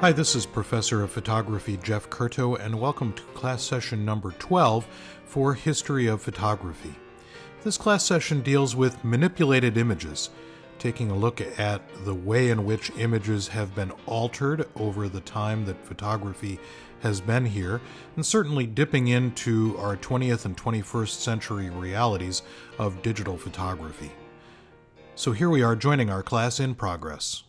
Hi, this is Professor of Photography Jeff Curto, and welcome to class session number 12 for History of Photography. This class session deals with manipulated images, taking a look at the way in which images have been altered over the time that photography has been here, and certainly dipping into our 20th and 21st century realities of digital photography. So here we are joining our class in progress.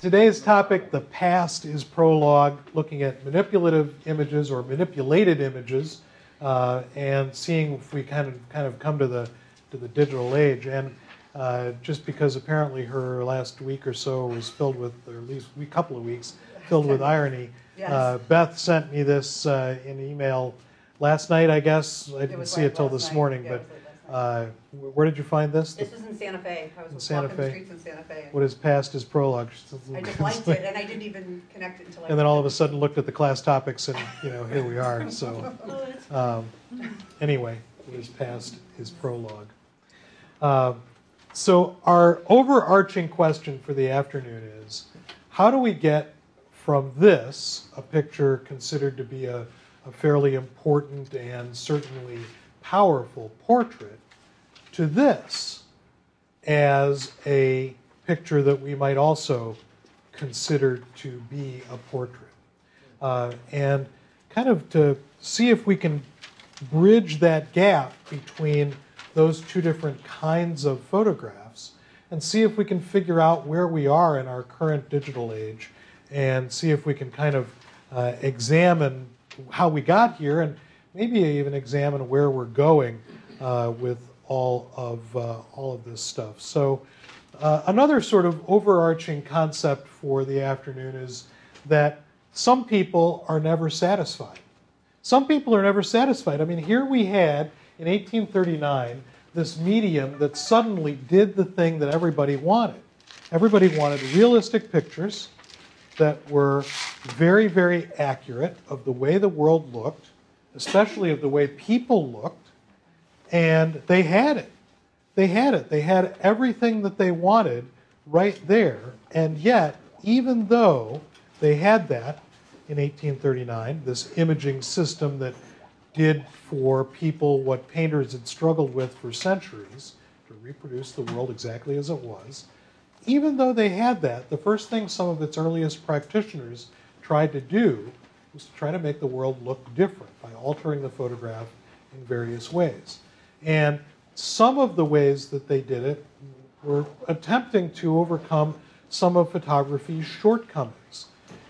Today's topic, the past, is prologue, looking at manipulative images or manipulated images, uh, and seeing if we kind of kind of come to the to the digital age. And uh, just because apparently her last week or so was filled with, or at least a couple of weeks filled with irony, Yes. uh, Beth sent me this uh, in email last night. I guess I didn't see it till this night. morning, Yeah, but. It was late last night. Uh, wh- where did you find this? This was in Santa Fe. I In was Santa walking the Fe. streets in Santa Fe. What is past is prologue. I just liked it, and I didn't even connect it until I. and then all of a sudden looked at the class topics and you know here we are so um, anyway his past his prologue uh, so our overarching question for the afternoon is how do we get from this a picture considered to be a, a fairly important and certainly powerful portrait to this as a picture that we might also consider to be a portrait. Uh, and kind of to see if we can bridge that gap between those two different kinds of photographs and see if we can figure out where we are in our current digital age and see if we can kind of uh, examine how we got here and maybe even examine where we're going uh, with all of uh, all of this stuff. So uh, another sort of overarching concept for the afternoon is that some people are never satisfied. Some people are never satisfied. I mean, here we had in 1839 this medium that suddenly did the thing that everybody wanted. Everybody wanted realistic pictures that were very, very accurate of the way the world looked, especially of the way people looked, and they had it. They had it. They had everything that they wanted right there. And yet, even though they had that in 1839, this imaging system that did for people what painters had struggled with for centuries to reproduce the world exactly as it was, even though they had that, the first thing some of its earliest practitioners tried to do was to try to make the world look different by altering the photograph in various ways. And some of the ways that they did it were attempting to overcome some of photography's shortcomings.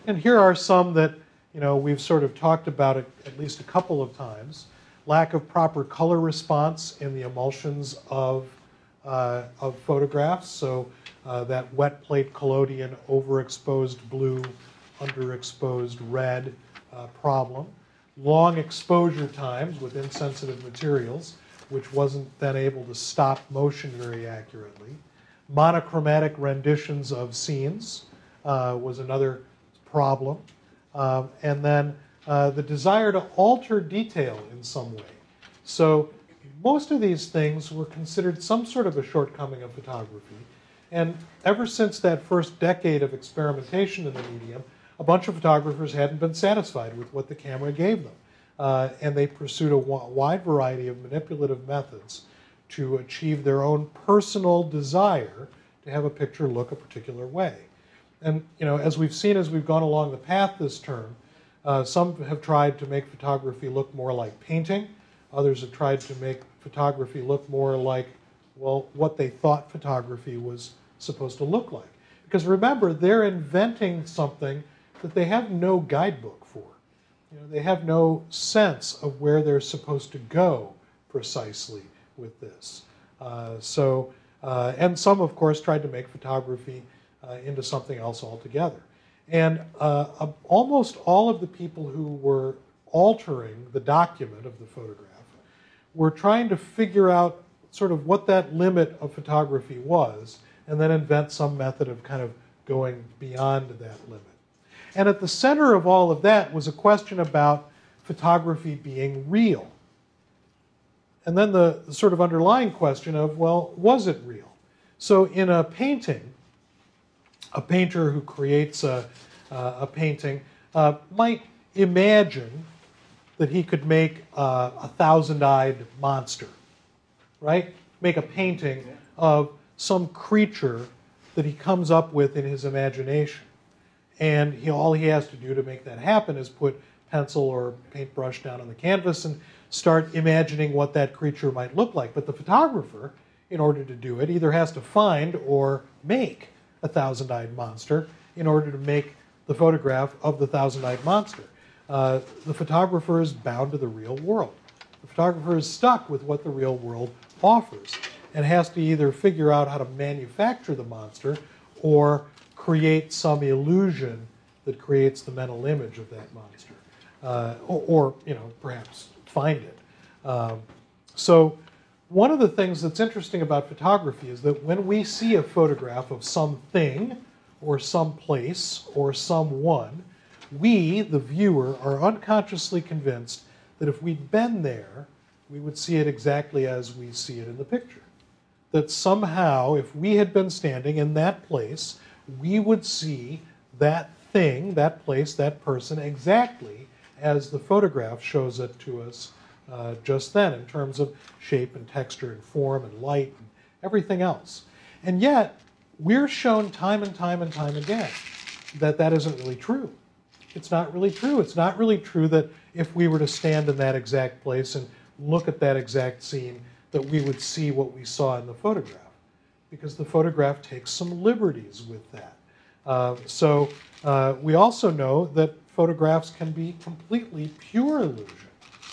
And here are some that you know we've sort of talked about at least a couple of times. Lack of proper color response in the emulsions of, uh, of photographs. So uh, that wet plate collodion, overexposed blue, underexposed red uh, problem. Long exposure times with insensitive materials, which wasn't then able to stop motion very accurately. Monochromatic renditions of scenes uh, was another problem. Um, and then uh, the desire to alter detail in some way. So most of these things were considered some sort of a shortcoming of photography. And ever since that first decade of experimentation in the medium, a bunch of photographers hadn't been satisfied with what the camera gave them. Uh, and they pursued a wide variety of manipulative methods to achieve their own personal desire to have a picture look a particular way. And you know, as we've seen as we've gone along the path this term, uh, some have tried to make photography look more like painting. Others have tried to make photography look more like, well, what they thought photography was supposed to look like. Because remember, they're inventing something that they have no guidebook for. You know, they have no sense of where they're supposed to go precisely with this. Uh, so, uh, and some, of course, tried to make photography uh, into something else altogether. And uh, uh, almost all of the people who were altering the document of the photograph were trying to figure out sort of what that limit of photography was and then invent some method of kind of going beyond that limit. And at the center of all of that was a question about photography being real. And then the, the sort of underlying question of, well, was it real? So in a painting, a painter who creates a, uh, a painting, uh, might imagine that he could make uh, a thousand eyed monster, right? Make a painting of some creature that he comes up with in his imagination. And he, all he has to do to make that happen is put pencil or paintbrush down on the canvas and start imagining what that creature might look like. But the photographer, in order to do it, either has to find or make a thousand eyed monster in order to make the photograph of the thousand eyed monster. Uh, the photographer is bound to the real world. The photographer is stuck with what the real world offers and has to either figure out how to manufacture the monster or create some illusion that creates the mental image of that monster, uh, or, or, you know perhaps find it. Um, so one of the things that's interesting about photography is that when we see a photograph of something or some place or someone, we, the viewer, are unconsciously convinced that if we'd been there, we would see it exactly as we see it in the picture. That somehow, if we had been standing in that place, we would see that thing, that place, that person exactly as the photograph shows it to us uh, just then in terms of shape and texture and form and light and everything else. And yet, we're shown time and time and time again that that isn't really true. It's not really true. It's not really true that if we were to stand in that exact place and look at that exact scene, that we would see what we saw in the photograph, because the photograph takes some liberties with that. Uh, so uh, we also know that photographs can be completely pure illusion.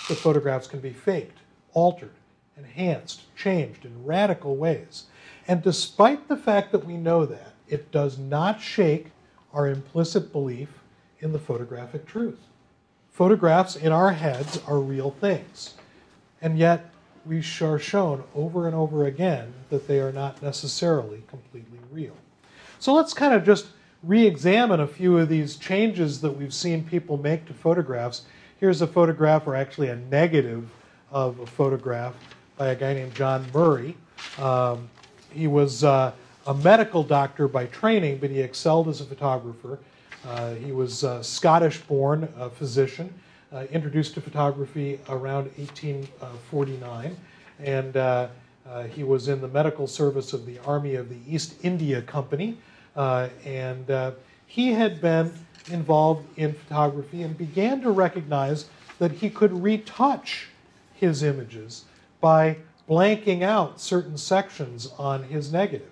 The photographs can be faked, altered, enhanced, changed in radical ways. And despite the fact that we know that, it does not shake our implicit belief in the photographic truth. Photographs in our heads are real things. And yet, we are shown over and over again that they are not necessarily completely real. So let's kind of just re examine a few of these changes that we've seen people make to photographs. Here's a photograph, or actually a negative of a photograph by a guy named John Murray. Um, he was uh, a medical doctor by training, but he excelled as a photographer. Uh, he was a Scottish born uh, physician, uh, introduced to photography around 1849, and uh, uh, he was in the medical service of the Army of the East India Company. and he had been involved in photography and began to recognize that he could retouch his images by blanking out certain sections on his negative,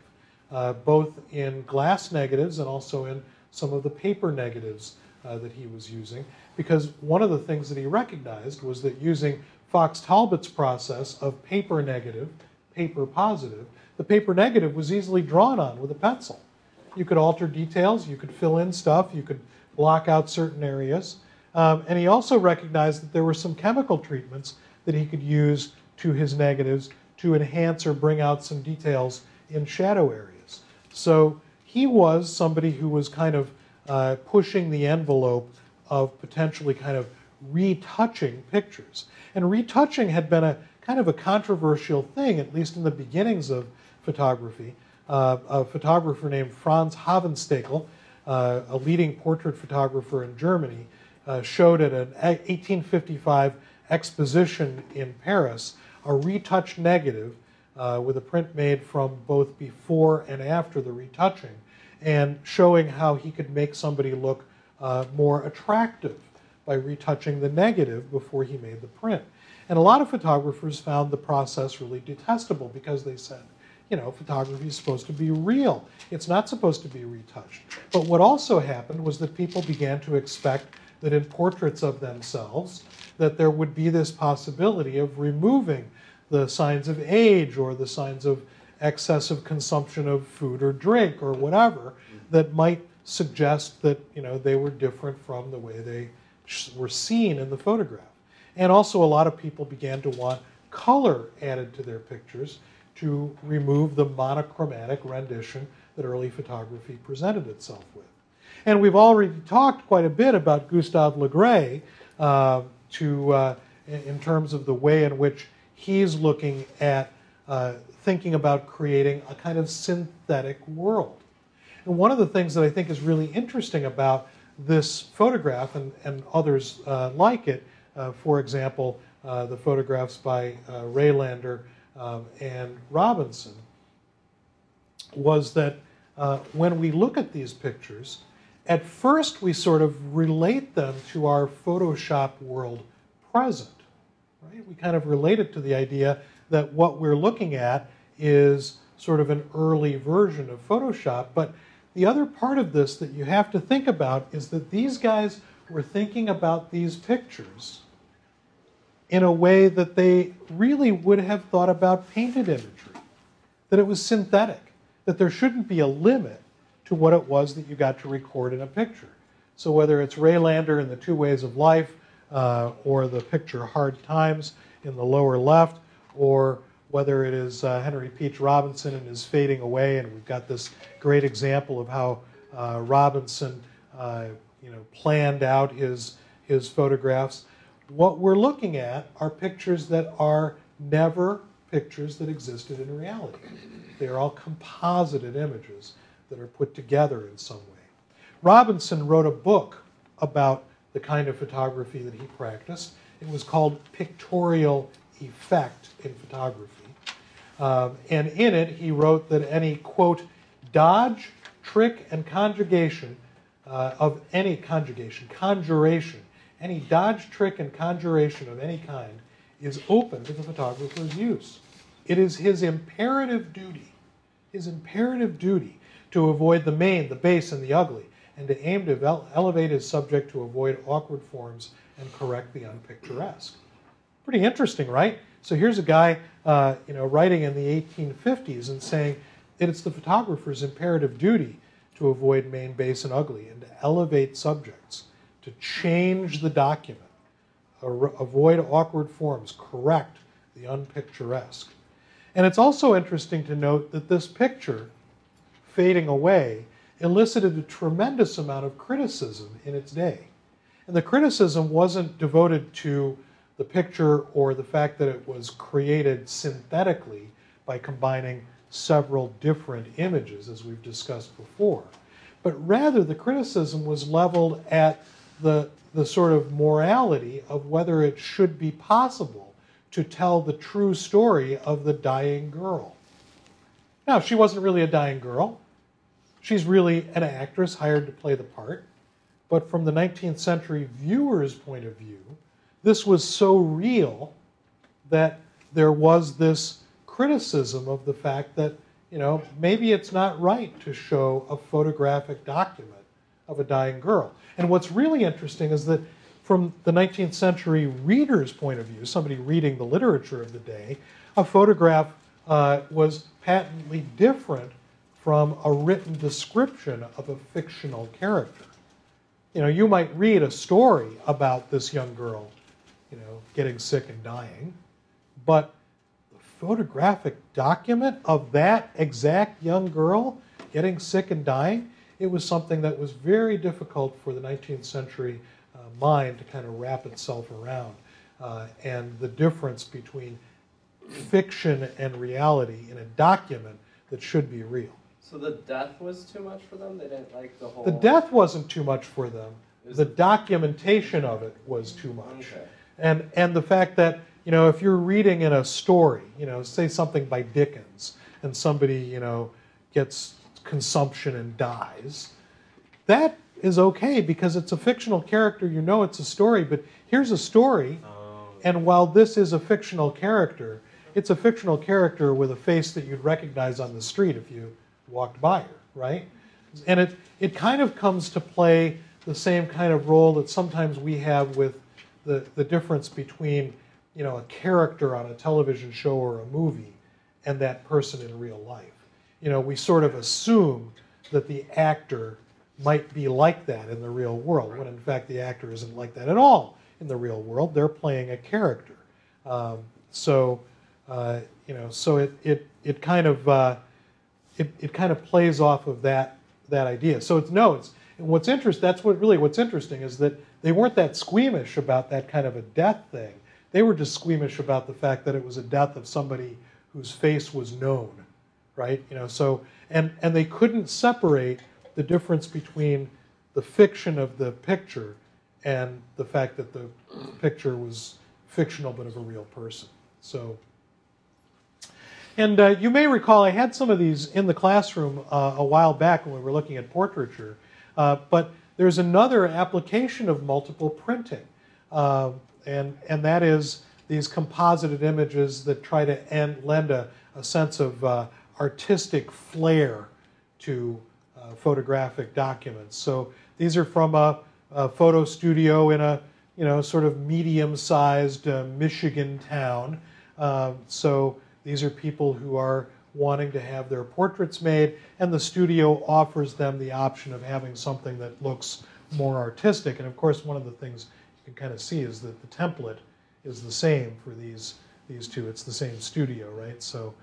uh, both in glass negatives and also in some of the paper negatives uh, that he was using. Because one of the things that he recognized was that using Fox Talbot's process of paper negative, paper positive, the paper negative was easily drawn on with a pencil. You could alter details, you could fill in stuff, you could block out certain areas. Um, and he also recognized that there were some chemical treatments that he could use to his negatives to enhance or bring out some details in shadow areas. So he was somebody who was kind of uh, pushing the envelope of potentially kind of retouching pictures. And retouching had been a kind of a controversial thing, at least in the beginnings of photography. Uh, a photographer named Franz Hanfstaengl, uh, a leading portrait photographer in Germany, uh, showed at an 1855 exposition in Paris a retouched negative uh, with a print made from both before and after the retouching, and showing how he could make somebody look uh, more attractive by retouching the negative before he made the print. And a lot of photographers found the process really detestable because they said, you know, photography is supposed to be real. It's not supposed to be retouched. But what also happened was that people began to expect that in portraits of themselves, that there would be this possibility of removing the signs of age or the signs of excessive consumption of food or drink or whatever that might suggest that you know they were different from the way they were seen in the photograph. And also, a lot of people began to want color added to their pictures to remove the monochromatic rendition that early photography presented itself with. And we've already talked quite a bit about Gustave Le Gray uh, to, uh, in terms of the way in which he's looking at uh, thinking about creating a kind of synthetic world. And one of the things that I think is really interesting about this photograph and, and others uh, like it, uh, for example, uh, the photographs by uh, Rejlander um, and Robinson, was that uh, when we look at these pictures, at first we sort of relate them to our Photoshop world present. Right? We kind of relate it to the idea that what we're looking at is sort of an early version of Photoshop. But the other part of this that you have to think about is that these guys were thinking about these pictures in a way that they really would have thought about painted imagery, that it was synthetic, that there shouldn't be a limit to what it was that you got to record in a picture. So whether it's Rejlander in The Two Ways of Life, uh, or the picture Hard Times in the lower left, or whether it is uh, Henry Peach Robinson and his fading away, and we've got this great example of how uh, Robinson, uh, you know, planned out his his photographs. What we're looking at are pictures that are never pictures that existed in reality. They are all composited images that are put together in some way. Robinson wrote a book about the kind of photography that he practiced. It was called Pictorial Effect in Photography. Um, and in it, he wrote that any, quote, dodge, trick, and conjugation uh, of any conjugation, conjuration, any dodge, trick, and conjuration of any kind is open to the photographer's use. It is his imperative duty, his imperative duty to avoid the main, the base, and the ugly, and to aim to elevate his subject to avoid awkward forms and correct the unpicturesque. Pretty interesting, right? So here's a guy, uh, you know, writing in the 1850s and saying that it's the photographer's imperative duty to avoid main, base, and ugly, and to elevate subjects, to change the document, avoid awkward forms, correct the unpicturesque. And it's also interesting to note that this picture, fading away, elicited a tremendous amount of criticism in its day. And the criticism wasn't devoted to the picture or the fact that it was created synthetically by combining several different images, as we've discussed before. But rather, the criticism was leveled at the, the sort of morality of whether it should be possible to tell the true story of the dying girl. Now, she wasn't really a dying girl. She's really an actress hired to play the part. But from the 19th century viewer's point of view, this was so real that there was this criticism of the fact that, you know, maybe it's not right to show a photographic document of a dying girl. And what's really interesting is that from the 19th century reader's point of view, somebody reading the literature of the day, a photograph uh, was patently different from a written description of a fictional character. You know, you might read a story about this young girl, you know, getting sick and dying, but the photographic document of that exact young girl getting sick and dying, it was something that was very difficult for the 19th century uh, mind to kind of wrap itself around. Uh, and the difference between fiction and reality in a document that should be real. So the death was too much for them? They didn't like the whole. The death wasn't too much for them. The documentation of it was too much. Okay. And and the fact that, you know, if you're reading in a story, you know, say something by Dickens and somebody, you know, gets consumption and dies, that is okay because it's a fictional character, you know it's a story, but here's a story Oh. and while this is a fictional character, it's a fictional character with a face that you'd recognize on the street if you walked by her, right? And it, it kind of comes to play the same kind of role that sometimes we have with the, the difference between, you know, a character on a television show or a movie and that person in real life. You know, we sort of assume that the actor might be like that in the real world, when in fact the actor isn't like that at all in the real world. They're playing a character. Um, so, uh, you know, so it, it, it kind of uh, it, it kind of plays off of that that idea. So it's no, it's what's interesting. That's what really what's interesting is that they weren't that squeamish about that kind of a death thing. They were just squeamish about the fact that it was a death of somebody whose face was known, right? You know, so and and they couldn't separate the difference between the fiction of the picture and the fact that the picture was fictional but of a real person. So, and uh, you may recall I had some of these in the classroom uh, a while back when we were looking at portraiture, uh, but there's another application of multiple printing, uh, and and that is these composited images that try to end, lend a, a sense of uh, artistic flair to uh, photographic documents. So these are from a, a, photo studio in a you know sort of medium-sized uh, Michigan town. Um, so these are people who are wanting to have their portraits made, and the studio offers them the option of having something that looks more artistic. And of course, one of the things you can kind of see is that the template is the same for these these two. It's the same studio, right? So,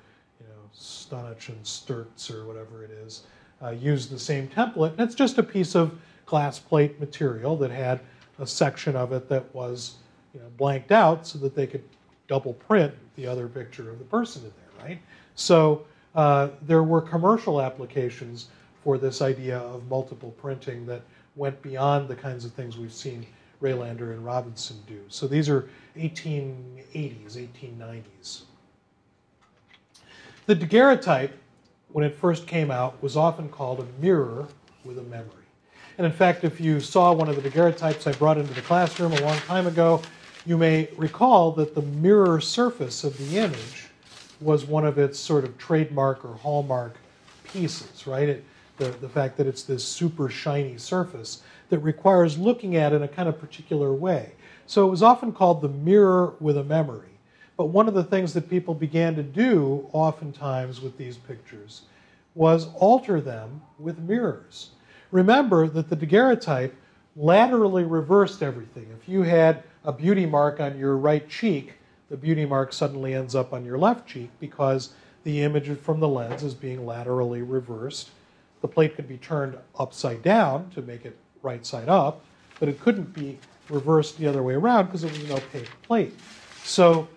you know, Stannich and Sturz or whatever it is uh, use the same template, and it's just a piece of glass plate material that had a section of it that was you know blanked out so that they could double print the other picture of the person in there, right? So uh, there were commercial applications for this idea of multiple printing that went beyond the kinds of things we've seen Rejlander and Robinson do. So these are 1880s, 1890s. The daguerreotype, when it first came out, was often called a mirror with a memory. And in fact, if you saw one of the daguerreotypes I brought into the classroom a long time ago, you may recall that the mirror surface of the image was one of its sort of trademark or hallmark pieces, right? It, the, the fact that it's this super shiny surface that requires looking at in a kind of particular way. So it was often called the mirror with a memory. But one of the things that people began to do oftentimes with these pictures was alter them with mirrors. Remember that the daguerreotype laterally reversed everything. If you had a beauty mark on your right cheek, the beauty mark suddenly ends up on your left cheek because the image from the lens is being laterally reversed. The plate could be turned upside down to make it right side up, but it couldn't be reversed the other way around because it was an opaque plate. So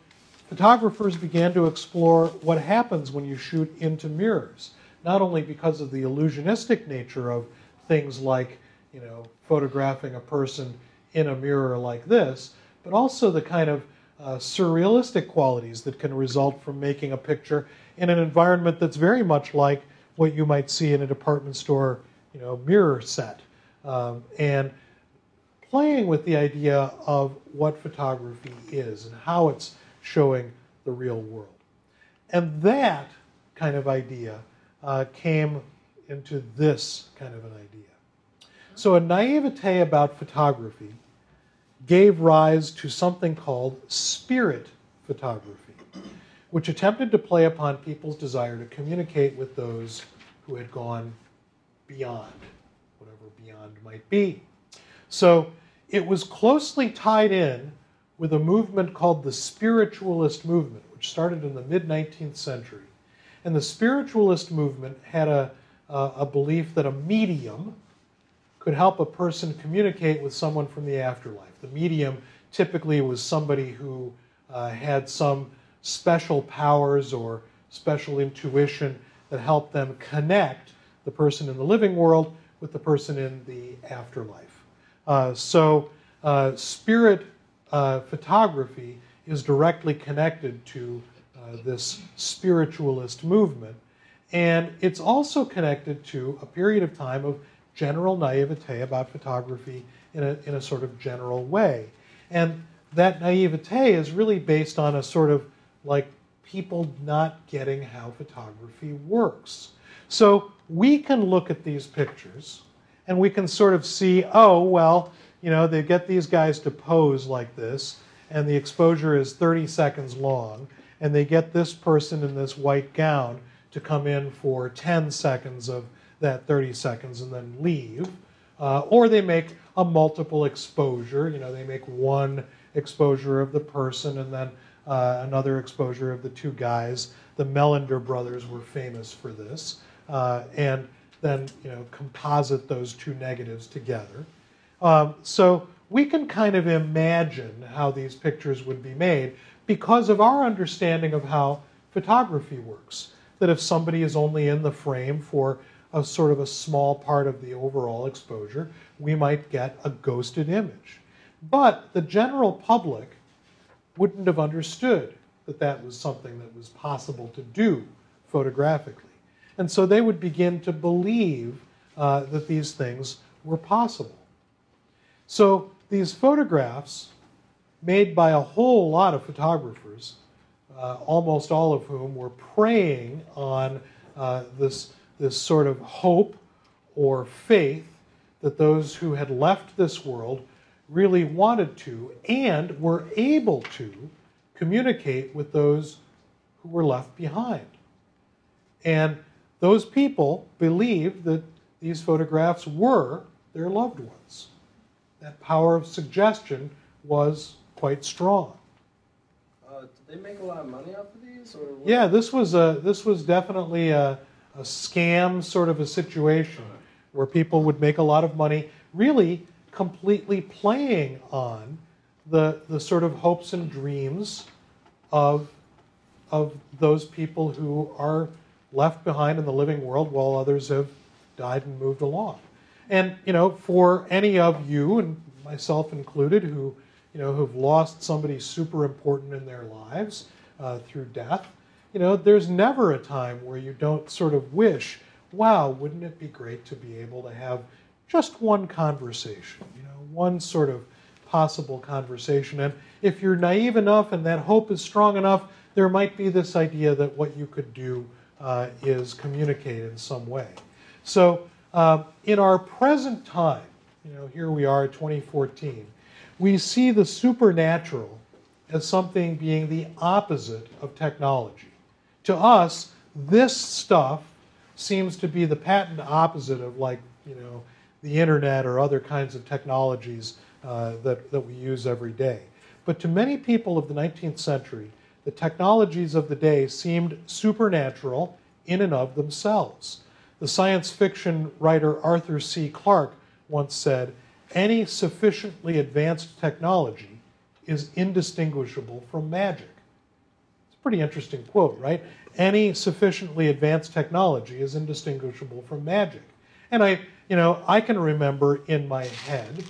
photographers began to explore what happens when you shoot into mirrors, not only because of the illusionistic nature of things like, you know, photographing a person in a mirror like this, but also the kind of uh, surrealistic qualities that can result from making a picture in an environment that's very much like what you might see in a department store, you know, mirror set um, and playing with the idea of what photography is and how it's showing the real world. And that kind of idea uh, came into this kind of an idea. So, a naivete about photography gave rise to something called spirit photography, which attempted to play upon people's desire to communicate with those who had gone beyond whatever beyond might be. So it was closely tied in with a movement called the spiritualist movement, which started in the mid 19th century. And the spiritualist movement had a, a, a belief that a medium could help a person communicate with someone from the afterlife. The medium typically was somebody who uh, had some special powers or special intuition that helped them connect the person in the living world with the person in the afterlife. Uh, so, uh, spirit uh, photography is directly connected to uh, this spiritualist movement, and it's also connected to a period of time of general naivete about photography in a, in a sort of general way. And that naivete is really based on a sort of like people not getting how photography works. So we can look at these pictures and we can sort of see, oh, well, you know, they get these guys to pose like this, and the exposure is 30 seconds long, and they get this person in this white gown to come in for 10 seconds of that 30 seconds and then leave. Uh, or they make a multiple exposure, you know, they make one exposure of the person and then uh, another exposure of the two guys. The Melander brothers were famous for this. Uh, and then you know composite those two negatives together. Um, so we can kind of imagine how these pictures would be made because of our understanding of how photography works. That if somebody is only in the frame for a sort of a small part of the overall exposure, we might get a ghosted image. But the general public wouldn't have understood that that was something that was possible to do photographically. And so they would begin to believe uh, that these things were possible. So these photographs, made by a whole lot of photographers, uh, almost all of whom were preying on uh, this, this sort of hope or faith that those who had left this world really wanted to and were able to communicate with those who were left behind. And those people believed that these photographs were their loved ones. That power of suggestion was quite strong. Uh, did they make a lot of money off of these? Or? Yeah, this was a this was definitely a, a scam sort of a situation where people would make a lot of money, really completely playing on the the sort of hopes and dreams of of those people who are left behind in the living world while others have died and moved along. And you know, for any of you and myself included who you know who've lost somebody super important in their lives uh, through death, you know, there's never a time where you don't sort of wish, wow, wouldn't it be great to be able to have just one conversation, you know, one sort of possible conversation. And if you're naive enough and that hope is strong enough, there might be this idea that what you could do uh, is communicate in some way. So, uh, in our present time, you know, here we are, 2014, we see the supernatural as something being the opposite of technology. To us, this stuff seems to be the patent opposite of, like, you know, the internet or other kinds of technologies uh, that, that we use every day. But to many people of the 19th century, the technologies of the day seemed supernatural in and of themselves. The science fiction writer Arthur C. Clarke once said, Any sufficiently advanced technology is indistinguishable from magic. It's a pretty interesting quote, right? Any sufficiently advanced technology is indistinguishable from magic. And I, you know, I can remember in my head,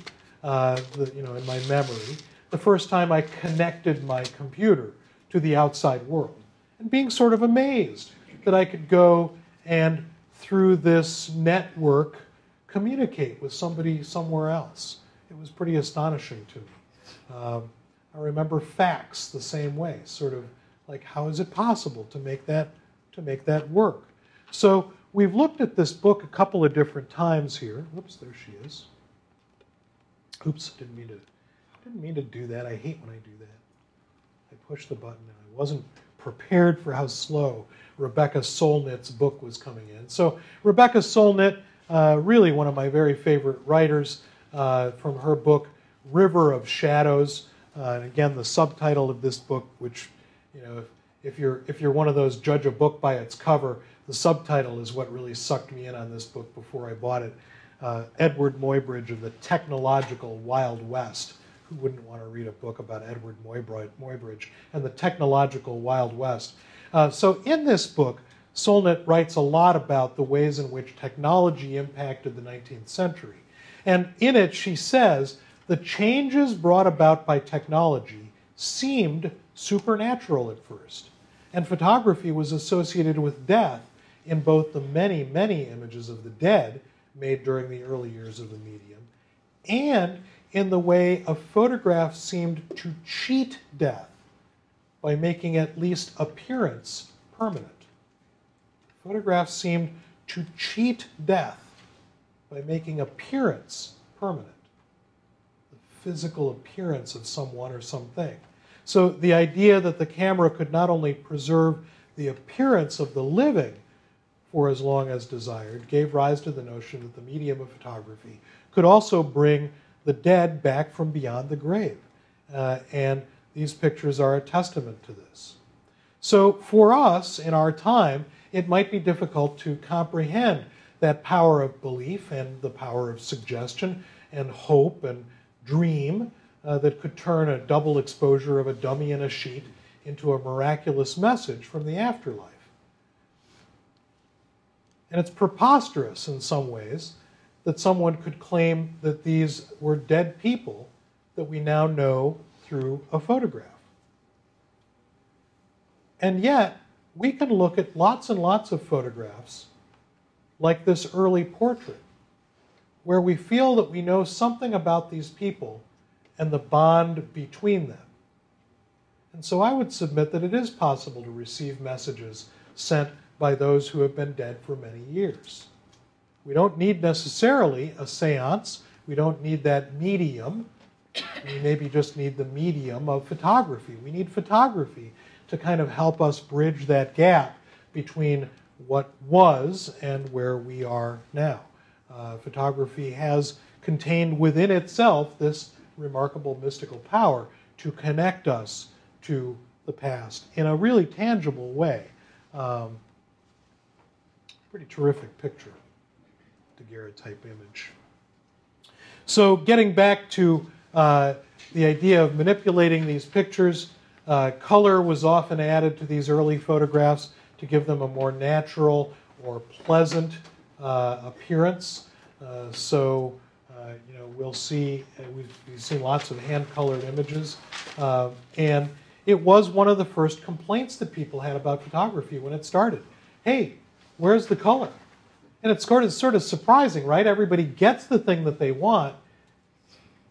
uh, the, you know, in my memory, the first time I connected my computer to the outside world and being sort of amazed that I could go and through this network communicate with somebody somewhere else. It was pretty astonishing to me. Um, I remember fax the same way, sort of like how is it possible to make that to make that work? So we've looked at this book a couple of different times here. Oops, there she is. Oops, didn't mean to didn't mean to do that. I hate when I do that. I pushed the button and I wasn't prepared for how slow Rebecca Solnit's book was coming in. So Rebecca Solnit, uh, really one of my very favorite writers, uh, from her book River of Shadows. Uh, and again, the subtitle of this book, which you know, if, if you're if you're one of those judge a book by its cover, the subtitle is what really sucked me in on this book before I bought it. Uh, Eadweard Muybridge of the Technological Wild West. Who wouldn't want to read a book about Eadweard Muybridge and the Technological Wild West? Uh, so, in this book, Solnit writes a lot about the ways in which technology impacted the 19th century. And in it, she says the changes brought about by technology seemed supernatural at first. And photography was associated with death in both the many, many images of the dead made during the early years of the medium and in the way a photograph seemed to cheat death by making at least appearance permanent. Photographs seemed to cheat death by making appearance permanent, the physical appearance of someone or something. So the idea that the camera could not only preserve the appearance of the living for as long as desired gave rise to the notion that the medium of photography could also bring the dead back from beyond the grave. Uh, and these pictures are a testament to this. So, for us in our time, it might be difficult to comprehend that power of belief and the power of suggestion and hope and dream uh, that could turn a double exposure of a dummy in a sheet into a miraculous message from the afterlife. And it's preposterous in some ways that someone could claim that these were dead people that we now know through a photograph. And yet, we can look at lots and lots of photographs like this early portrait, where we feel that we know something about these people and the bond between them. And so I would submit that it is possible to receive messages sent by those who have been dead for many years. We don't need necessarily a seance, we don't need that medium. We maybe just need the medium of photography. We need photography to kind of help us bridge that gap between what was and where we are now. Uh, photography has contained within itself this remarkable mystical power to connect us to the past in a really tangible way. Um, pretty terrific picture, daguerreotype image. So, getting back to uh, the idea of manipulating these pictures, uh, color was often added to these early photographs to give them a more natural or pleasant uh, appearance. Uh, so, you know, we'll see, uh, we've, we've, seen lots of hand colored images. and it was one of the first complaints that people had about photography when it started. Hey, where's the color? And it's sort of, sort of surprising, right? Everybody gets the thing that they want,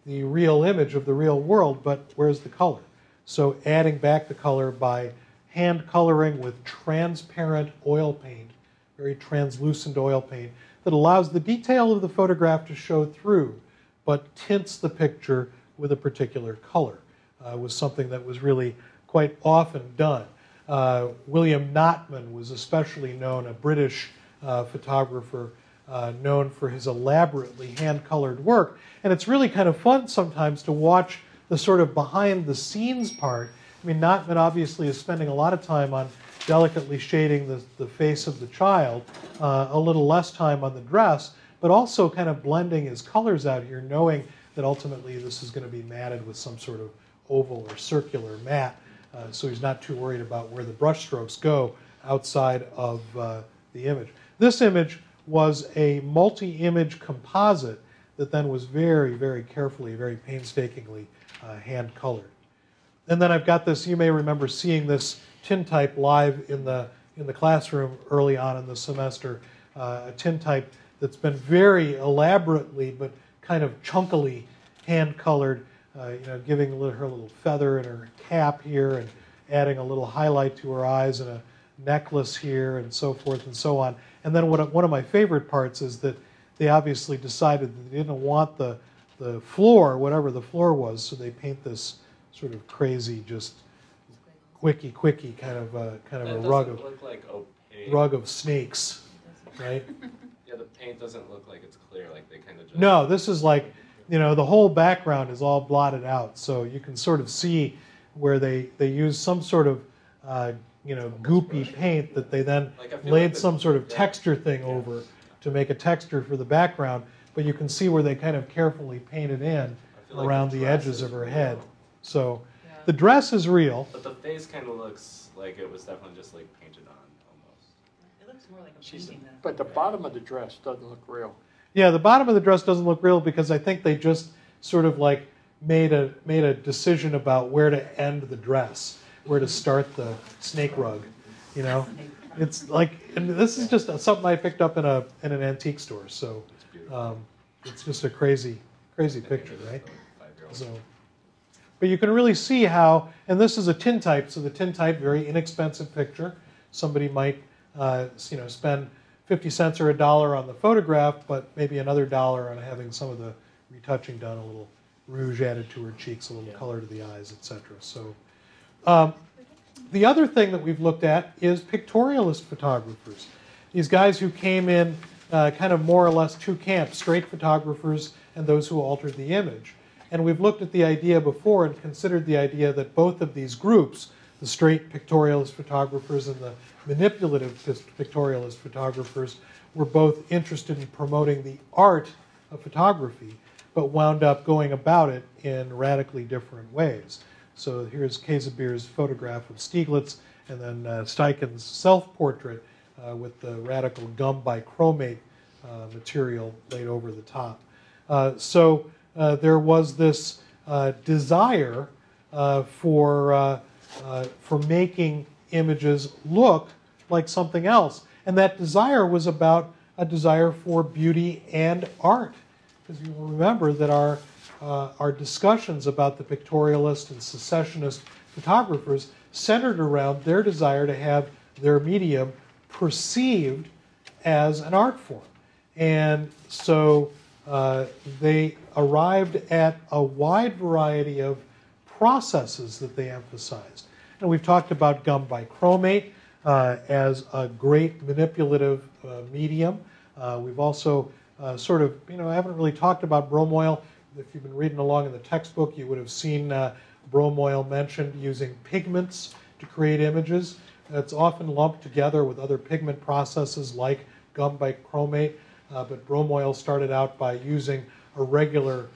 the real image of the real world, but where's the color? So adding back the color by hand coloring with transparent oil paint, very translucent oil paint, that allows the detail of the photograph to show through, but tints the picture with a particular color, uh, was something that was really quite often done. Uh, William Notman was especially known, a British uh, photographer uh, known for his elaborately hand colored work. And it's really kind of fun sometimes to watch the sort of behind the scenes part. I mean, Notman obviously is spending a lot of time on delicately shading the, the face of the child, uh, a little less time on the dress, but also kind of blending his colors out here, knowing that ultimately this is going to be matted with some sort of oval or circular mat. Uh, so he's not too worried about where the brushstrokes go outside of uh, the image. This image was a multi image composite that then was very, very carefully, very painstakingly uh, hand colored. And then I've got this, you may remember seeing this tintype live in the, in the classroom early on in the semester, uh, a tintype that's been very elaborately but kind of chunkily hand colored, uh, you know, giving her a little feather and her cap here and adding a little highlight to her eyes and a necklace here and so forth and so on. And then what, one of my favorite parts is that they obviously decided that they didn't want the, the floor, whatever the floor was, so they paint this sort of crazy, just quickie quickie kind of a, kind of That a rug of look like opaque. rug of snakes, right? Yeah, the paint doesn't look like it's clear. Like they kind of just. No, this is like, you know, the whole background is all blotted out, so you can sort of see where they they use some sort of uh, you know goopy paint that they then Like, laid like the- some sort of yeah. texture thing over to make a texture for the background, but you can see where they kind of carefully painted in I like around the edges of her head. So the dress is real. But the face kind of looks like it was definitely just like painted on almost. It looks more like a She's, painting than. but the bottom of the dress doesn't look real. Yeah, the bottom of the dress doesn't look real because I think they just sort of like made a made a decision about where to end the dress, where to start the snake rug. You know, it's like and this is just something I picked up in a in an antique store. So It's um, it's just a crazy crazy picture, right? a five-year-old. So, but you can really see how, and this is a tintype, so the tintype, very inexpensive picture. Somebody might, uh, you know, spend 50 cents or a dollar on the photograph, but maybe another dollar on having some of the retouching done, a little rouge added to her cheeks, a little color to the eyes, etc. So, um, the other thing that we've looked at is pictorialist photographers. These guys who came in uh, kind of more or less two camps straight photographers and those who altered the image. And we've looked at the idea before and considered the idea that both of these groups, the straight pictorialist photographers and the manipulative pictorialist photographers, were both interested in promoting the art of photography, but wound up going about it in radically different ways. So here's Käsebier's photograph of Stieglitz, and then uh, Steichen's self-portrait uh, with the radical gum bichromate uh, material laid over the top. Uh, so uh, there was this uh, desire uh, for, uh, for making images look like something else. And that desire was about a desire for beauty and art. Because you will remember that our, our discussions about the pictorialist and secessionist photographers centered around their desire to have their medium perceived as an art form. And so uh, they arrived at a wide variety of processes that they emphasized. And we've talked about gum bichromate uh, as a great manipulative uh, medium. Uh, we've also uh, sort of, you know, I haven't really talked about bromoil. If you've been reading along in the textbook, you would have seen bromoil mentioned using pigments to create images. It's often lumped together with other pigment processes like gum bichromate, uh, but bromoil started out by using a regular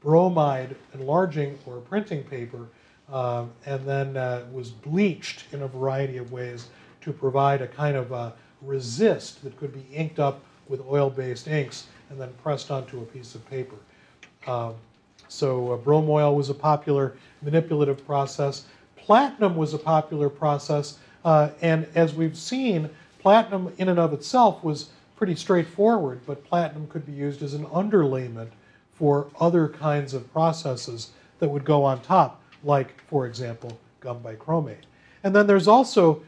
bromide enlarging or printing paper uh, and then uh, was bleached in a variety of ways to provide a kind of a resist that could be inked up with oil-based inks and then pressed onto a piece of paper. Um, so uh, bromoil was a popular manipulative process. Platinum was a popular process, uh, and as we've seen, platinum in and of itself was pretty straightforward, but platinum could be used as an underlayment for other kinds of processes that would go on top, like, for example, gum bichromate. And then there's also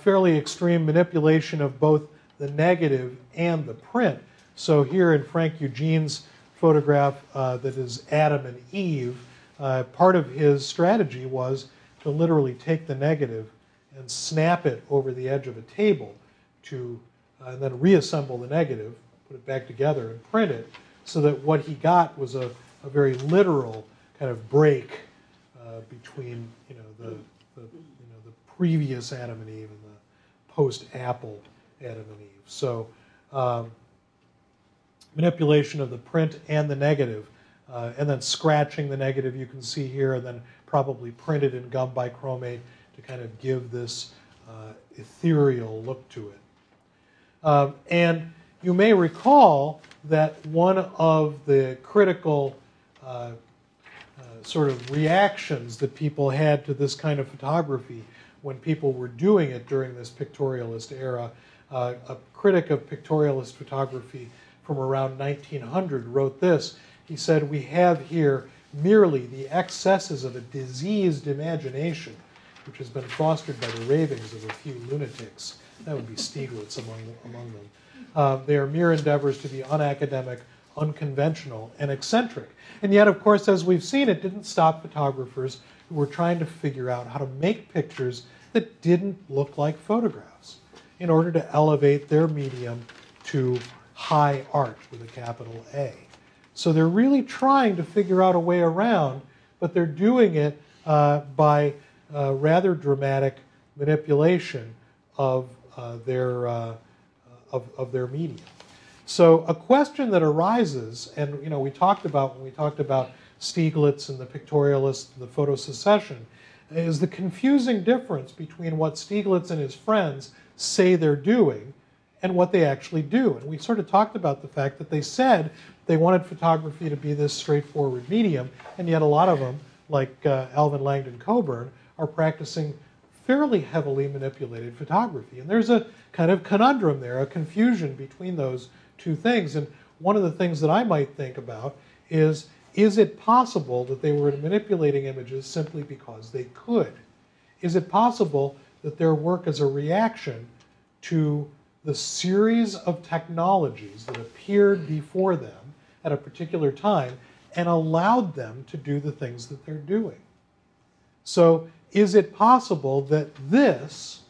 fairly extreme manipulation of both the negative and the print. So here in Frank Eugene's photograph uh, that is Adam and Eve, uh, part of his strategy was to literally take the negative and snap it over the edge of a table to and then reassemble the negative, put it back together, and print it so that what he got was a, a very literal kind of break uh, between you know the, the you know the previous Adam and Eve and the post Apple Adam and Eve. So um, manipulation of the print and the negative, uh, and then scratching the negative you can see here, and then probably printed in gum bichromate to kind of give this uh, ethereal look to it. Um, and you may recall that one of the critical uh, uh, sort of reactions that people had to this kind of photography when people were doing it during this pictorialist era, uh, a critic of pictorialist photography from around 1900 wrote this. He said, We have here merely the excesses of a diseased imagination, which has been fostered by the ravings of a few lunatics. That would be Stieglitz among, among them. Uh, they are mere endeavors to be unacademic, unconventional, and eccentric. And yet, of course, as we've seen, it didn't stop photographers who were trying to figure out how to make pictures that didn't look like photographs in order to elevate their medium to high art with a capital A. So they're really trying to figure out a way around, but they're doing it uh, by uh, rather dramatic manipulation of their uh, of, of their medium. So a question that arises, and you know, we talked about when we talked about Stieglitz and the pictorialist and the photo secession, is the confusing difference between what Stieglitz and his friends say they're doing and what they actually do. And we sort of talked about the fact that they said they wanted photography to be this straightforward medium, and yet a lot of them, like uh, Alvin Langdon Coburn, are practicing fairly heavily manipulated photography. And there's a kind of conundrum there, a confusion between those two things. And one of the things that I might think about is is it possible that they were manipulating images simply because they could? Is it possible that their work is a reaction to the series of technologies that appeared before them at a particular time and allowed them to do the things that they're doing? So is it possible that this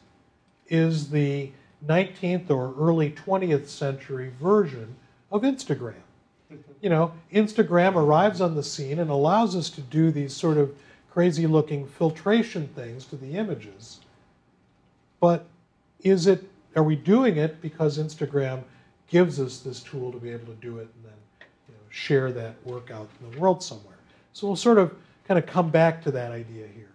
is the 19th or early 20th century version of Instagram? You know, Instagram arrives on the scene and allows us to do these sort of crazy looking filtration things to the images. But is it are we doing it because Instagram gives us this tool to be able to do it and then you know, share that work out in the world somewhere? So we'll sort of kind of come back to that idea here.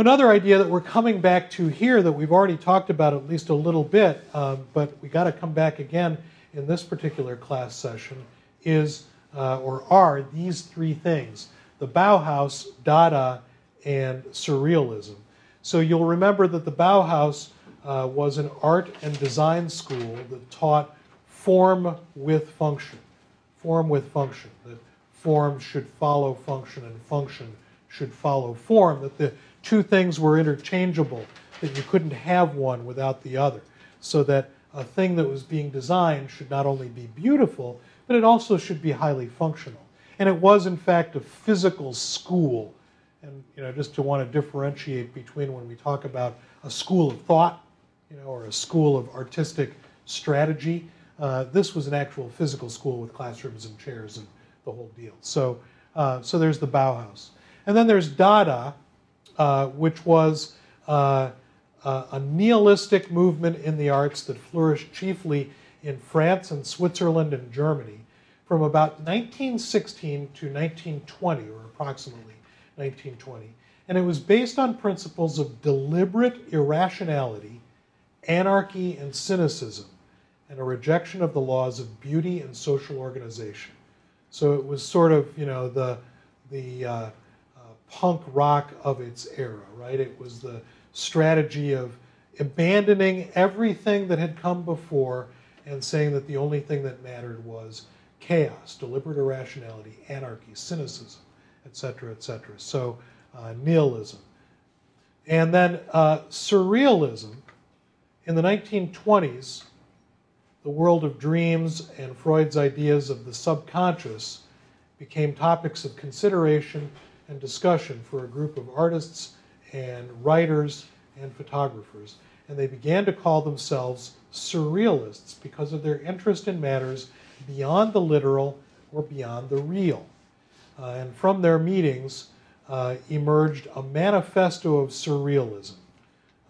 Another idea that we're coming back to here that we've already talked about at least a little bit, um, but we got to come back again in this particular class session is uh, or are these three things the Bauhaus, Dada, and Surrealism. So you'll remember that the Bauhaus uh, was an art and design school that taught form with function. Form with function. That form should follow function and function should follow form. That the two things were interchangeable, that you couldn't have one without the other. So that a thing that was being designed should not only be beautiful, but it also should be highly functional. And it was, in fact, a physical school. And you know, just to want to differentiate between when we talk about a school of thought, you know, or a school of artistic strategy, uh, this was an actual physical school with classrooms and chairs and the whole deal. So, uh, so there's the Bauhaus, and then there's Dada, uh, which was uh, a nihilistic movement in the arts that flourished chiefly in France and Switzerland and Germany from about 1916 to 1920, or approximately 1920. And it was based on principles of deliberate irrationality, anarchy, and cynicism, and a rejection of the laws of beauty and social organization. So it was sort of, you know, the, the uh, uh, punk rock of its era, right? It was the strategy of abandoning everything that had come before and saying that the only thing that mattered was chaos, deliberate irrationality, anarchy, cynicism, etc., etc. So, uh, nihilism. And then uh, surrealism. In the 1920s, the world of dreams and Freud's ideas of the subconscious became topics of consideration and discussion for a group of artists and writers and photographers. And they began to call themselves surrealists because of their interest in matters beyond the literal or beyond the real. Uh, and from their meetings uh, emerged a manifesto of surrealism.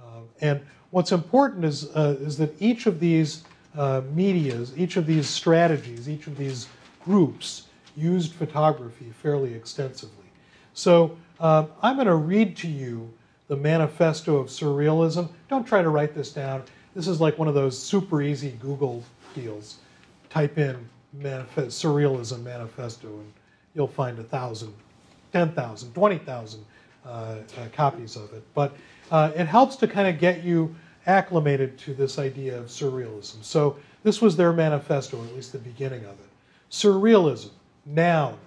Uh, and what's important is, uh, is that each of these uh, medias, each of these strategies, each of these groups used photography fairly extensively. So um, I'm going to read to you the manifesto of surrealism. Don't try to write this down. This is like one of those super easy Google deals type in manifest, surrealism manifesto and you'll find a thousand, ten thousand, twenty thousand uh, uh, copies of it. But uh, it helps to kind of get you acclimated to this idea of surrealism. So this was their manifesto, or at least the beginning of it. Surrealism, noun,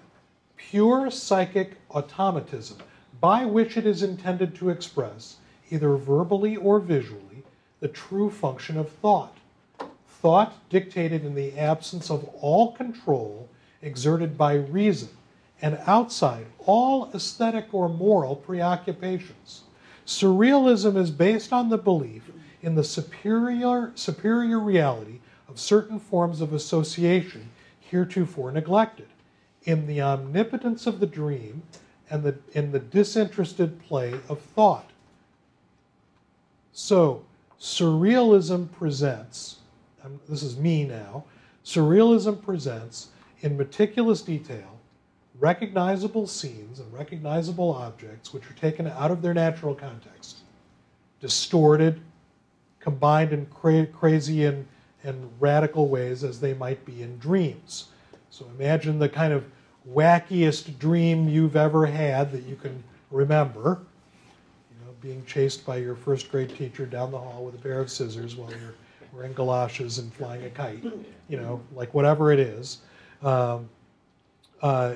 pure psychic automatism, by which it is intended to express, either verbally or visually, the true function of thought thought dictated in the absence of all control exerted by reason and outside all aesthetic or moral preoccupations. Surrealism is based on the belief in the superior, superior reality of certain forms of association heretofore neglected, in the omnipotence of the dream, and the, in the disinterested play of thought. So, surrealism presents I'm, this is me now, surrealism presents in meticulous detail recognizable scenes and recognizable objects which are taken out of their natural context, distorted, combined in cra- crazy and, and radical ways as they might be in dreams. So imagine the kind of wackiest dream you've ever had that you can remember. You know, being chased by your first grade teacher down the hall with a pair of scissors while you're wearing galoshes and flying a kite, you know, like whatever it is. Um, uh,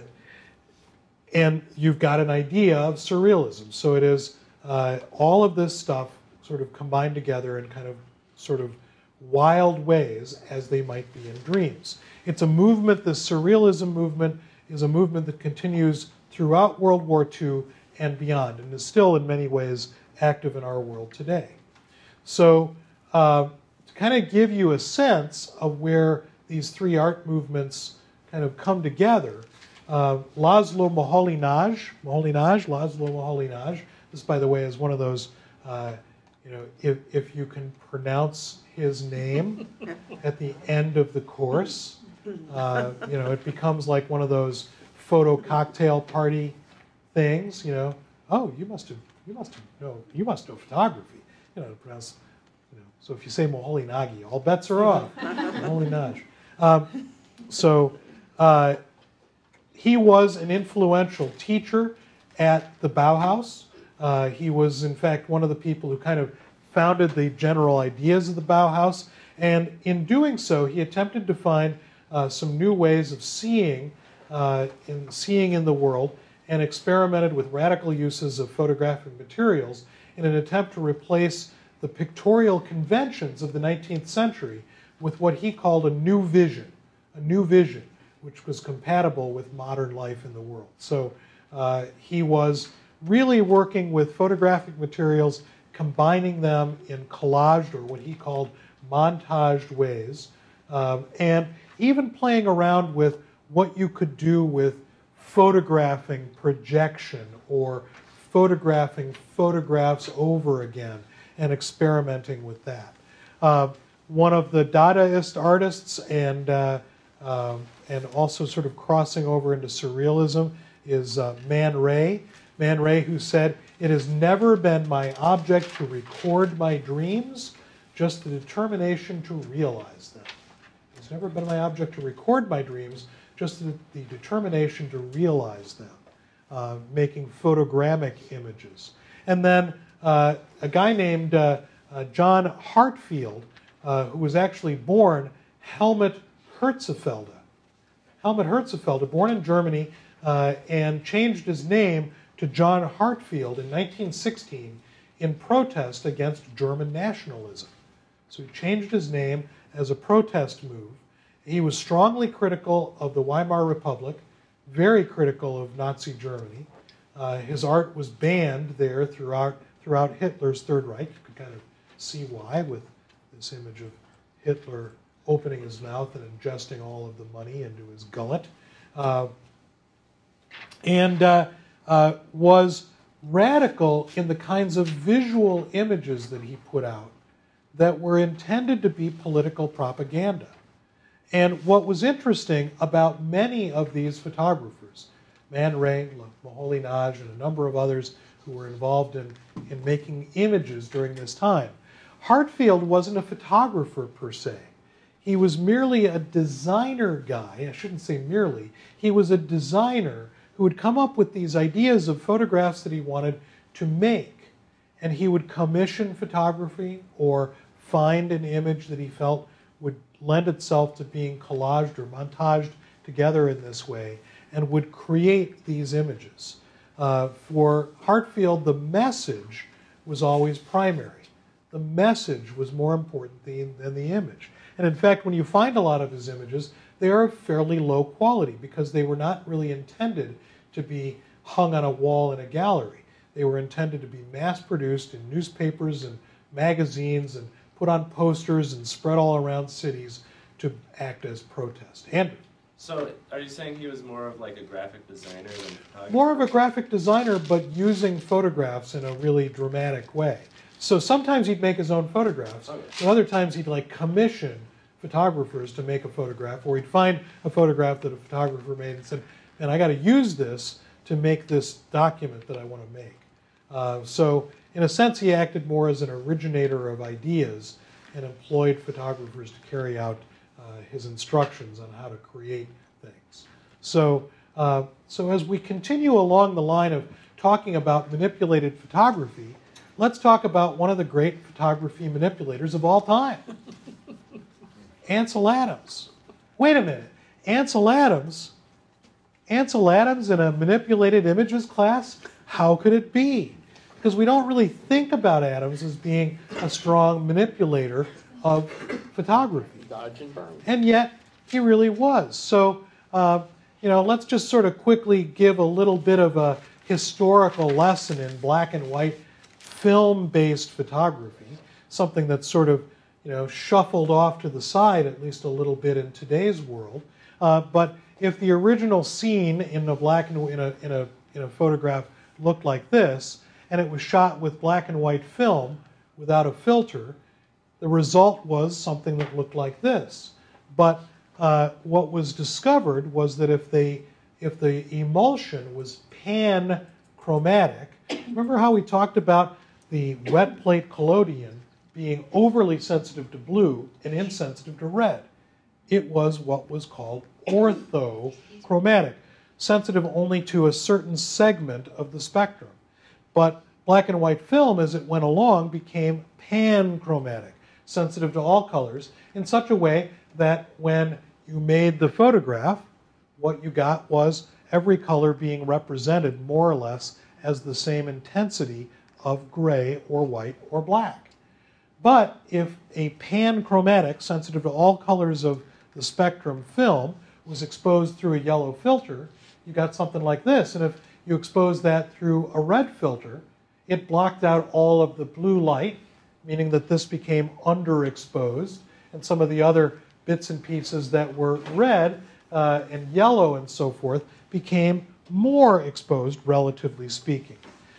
and you've got an idea of surrealism. So it is uh, all of this stuff sort of combined together in kind of sort of wild ways as they might be in dreams. It's a movement, the surrealism movement is a movement that continues throughout World War II and beyond, and is still in many ways active in our world today. So, uh, kind of give you a sense of where these three art movements kind of come together. Uh, Laszlo Moholy-Nagy, Moholy-Nagy, Laszlo Moholy-Nagy. This, by the way, is one of those, uh, you know, if, if you can pronounce his name at the end of the course, uh, you know, it becomes like one of those photo cocktail party things, you know. Oh, you must have you must have know, you must know photography. You know, to pronounce, you know. So if you say Moholy-Nagy, all bets are off. Moholy-Nagy. Um, so uh, he was an influential teacher at the Bauhaus. Uh, he was, in fact, one of the people who kind of founded the general ideas of the Bauhaus. And in doing so, he attempted to find uh, some new ways of seeing, uh, in seeing in the world, and experimented with radical uses of photographic materials in an attempt to replace the pictorial conventions of the 19th century with what he called a new vision, a new vision, which was compatible with modern life in the world. So uh, he was really working with photographic materials, combining them in collaged or what he called montaged ways, um, and even playing around with what you could do with photographing projection or photographing photographs over again and experimenting with that. Uh, one of the Dadaist artists and uh, um, and also sort of crossing over into surrealism is uh, Man Ray. Man Ray, who said, It has never been my object to record my dreams, just the determination to realize them. It's never been my object to record my dreams, just the, the determination to realize them, uh, making photogrammic images. And then uh, a guy named uh, uh John Heartfield, uh, who was actually born Helmut Herzfelde. Helmut Herzfelde, born in Germany uh, and changed his name to John Heartfield in 1916 in protest against German nationalism. So he changed his name as a protest move. He was strongly critical of the Weimar Republic, very critical of Nazi Germany. Uh, his art was banned there throughout, throughout Hitler's Third Reich. You could kind of see why with this image of Hitler opening his mouth and ingesting all of the money into his gullet. Uh, and uh, uh, was radical in the kinds of visual images that he put out that were intended to be political propaganda. And what was interesting about many of these photographers, Man Ray, Moholy-Nagy, and a number of others who were involved in, in making images during this time, Heartfield wasn't a photographer per se. He was merely a designer guy. I shouldn't say merely. He was a designer who would come up with these ideas of photographs that he wanted to make. And he would commission photography or find an image that he felt would lend itself to being collaged or montaged together in this way and would create these images. Uh, for Heartfield, the message was always primary. The message was more important than, than the image. And in fact, when you find a lot of his images, they are fairly low quality because they were not really intended to be hung on a wall in a gallery. They were intended to be mass produced in newspapers and magazines and put on posters and spread all around cities to act as protest. Andrew. So, are you saying he was more of like a graphic designer than? More of a graphic designer, but using photographs in a really dramatic way. So sometimes he'd make his own photographs, Okay. and other times he'd like commission photographers to make a photograph, or he'd find a photograph that a photographer made and said, "And I got to use this to make this document that I want to make." Uh, so in a sense, he acted more as an originator of ideas and employed photographers to carry out uh, his instructions on how to create things. So, uh, so as we continue along the line of talking about manipulated photography, let's talk about one of the great photography manipulators of all time. Ansel Adams. Wait a minute. Ansel Adams? Ansel Adams in a manipulated images class? How could it be? Because we don't really think about Adams as being a strong manipulator of photography. Dodge and burn. And yet, he really was. So, uh, you know, let's just sort of quickly give a little bit of a historical lesson in black and white film based photography, something that's sort of you know, shuffled off to the side at least a little bit in today's world. Uh, but if the original scene in a black and in a, in a in a photograph looked like this, and it was shot with black and white film without a filter, the result was something that looked like this. But uh, what was discovered was that if they if the emulsion was panchromatic. Remember how we talked about the wet plate collodion being overly sensitive to blue and insensitive to red? It was what was called orthochromatic, sensitive only to a certain segment of the spectrum. But black and white film, as it went along, became panchromatic, sensitive to all colors, in such a way that when you made the photograph, what you got was every color being represented more or less as the same intensity of gray or white or black. But if a panchromatic, sensitive to all colors of the spectrum film, was exposed through a yellow filter, you got something like this. And if you expose that through a red filter, it blocked out all of the blue light, meaning that this became underexposed, and some of the other bits and pieces that were red uh, and yellow and so forth became more exposed, relatively speaking.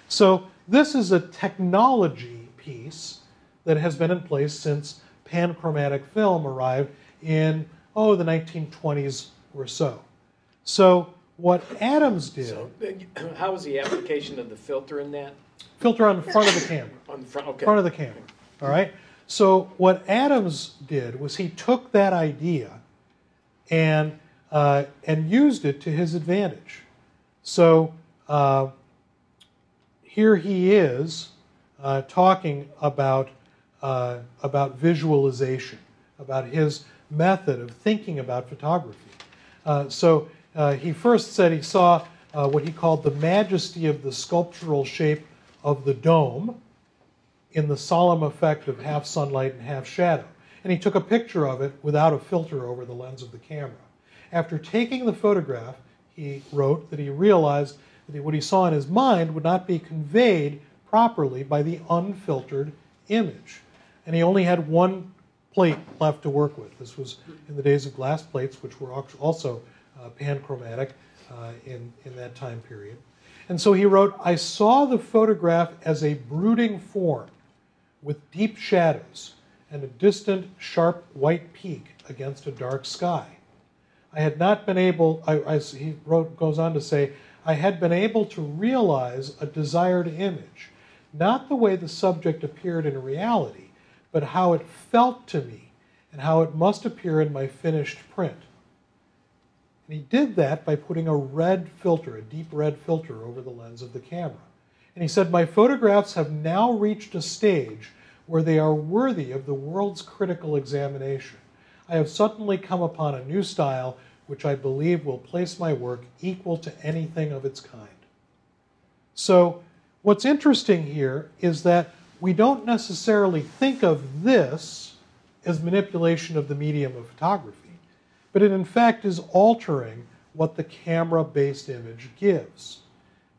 So, this is a technology piece that has been in place since panchromatic film arrived in, oh, the 1920s or so. So, what Adams did, So, how was the application of the filter in that? filter on the front of the camera. On the front, okay. front of the camera. All right. So what Adams did was he took that idea and uh, and used it to his advantage. So uh, here he is uh, talking about uh, about visualization, about his method of thinking about photography. Uh, so uh, he first said he saw what he called the majesty of the sculptural shape of the dome in the solemn effect of half sunlight and half shadow. And he took a picture of it without a filter over the lens of the camera. After taking the photograph, he wrote that he realized that what he saw in his mind would not be conveyed properly by the unfiltered image. And he only had one plate left to work with. This was in the days of glass plates, which were also uh, panchromatic uh, in, in that time period. And so he wrote, I saw the photograph as a brooding form with deep shadows and a distant, sharp white peak against a dark sky. I had not been able, I, I, he wrote, goes on to say, I had been able to realize a desired image, not the way the subject appeared in reality, but how it felt to me and how it must appear in my finished print. And he did that by putting a red filter, a deep red filter, over the lens of the camera. And he said, My photographs have now reached a stage where they are worthy of the world's critical examination. I have suddenly come upon a new style which I believe will place my work equal to anything of its kind. So, what's interesting here is that we don't necessarily think of this as manipulation of the medium of photography but it in fact is altering what the camera based image gives.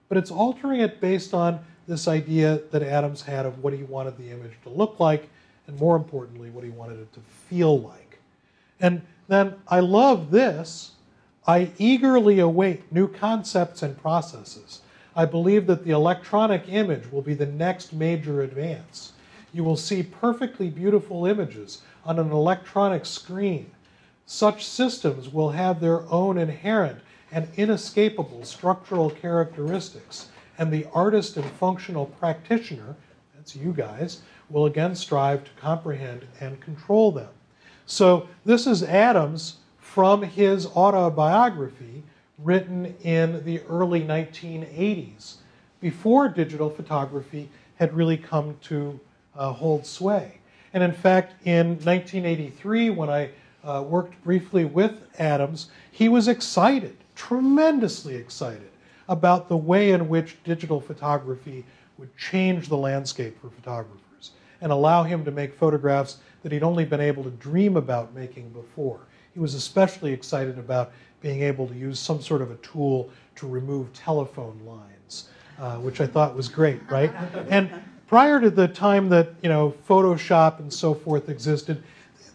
But it's altering it based on this idea that Adams had of what he wanted the image to look like, and more importantly, what he wanted it to feel like. And then I love this. I eagerly await new concepts and processes. I believe that the electronic image will be the next major advance. You will see perfectly beautiful images on an electronic screen such systems will have their own inherent and inescapable structural characteristics, and the artist and functional practitioner, that's you guys, will again strive to comprehend and control them. So, this is Adams from his autobiography written in the early 1980s, before digital photography had really come to uh, hold sway. And in fact, in 1983, when I uh, worked briefly with Adams, he was excited, tremendously excited, about the way in which digital photography would change the landscape for photographers and allow him to make photographs that he'd only been able to dream about making before. He was especially excited about being able to use some sort of a tool to remove telephone lines, uh, which I thought was great, right? and prior to the time that you know Photoshop and so forth existed,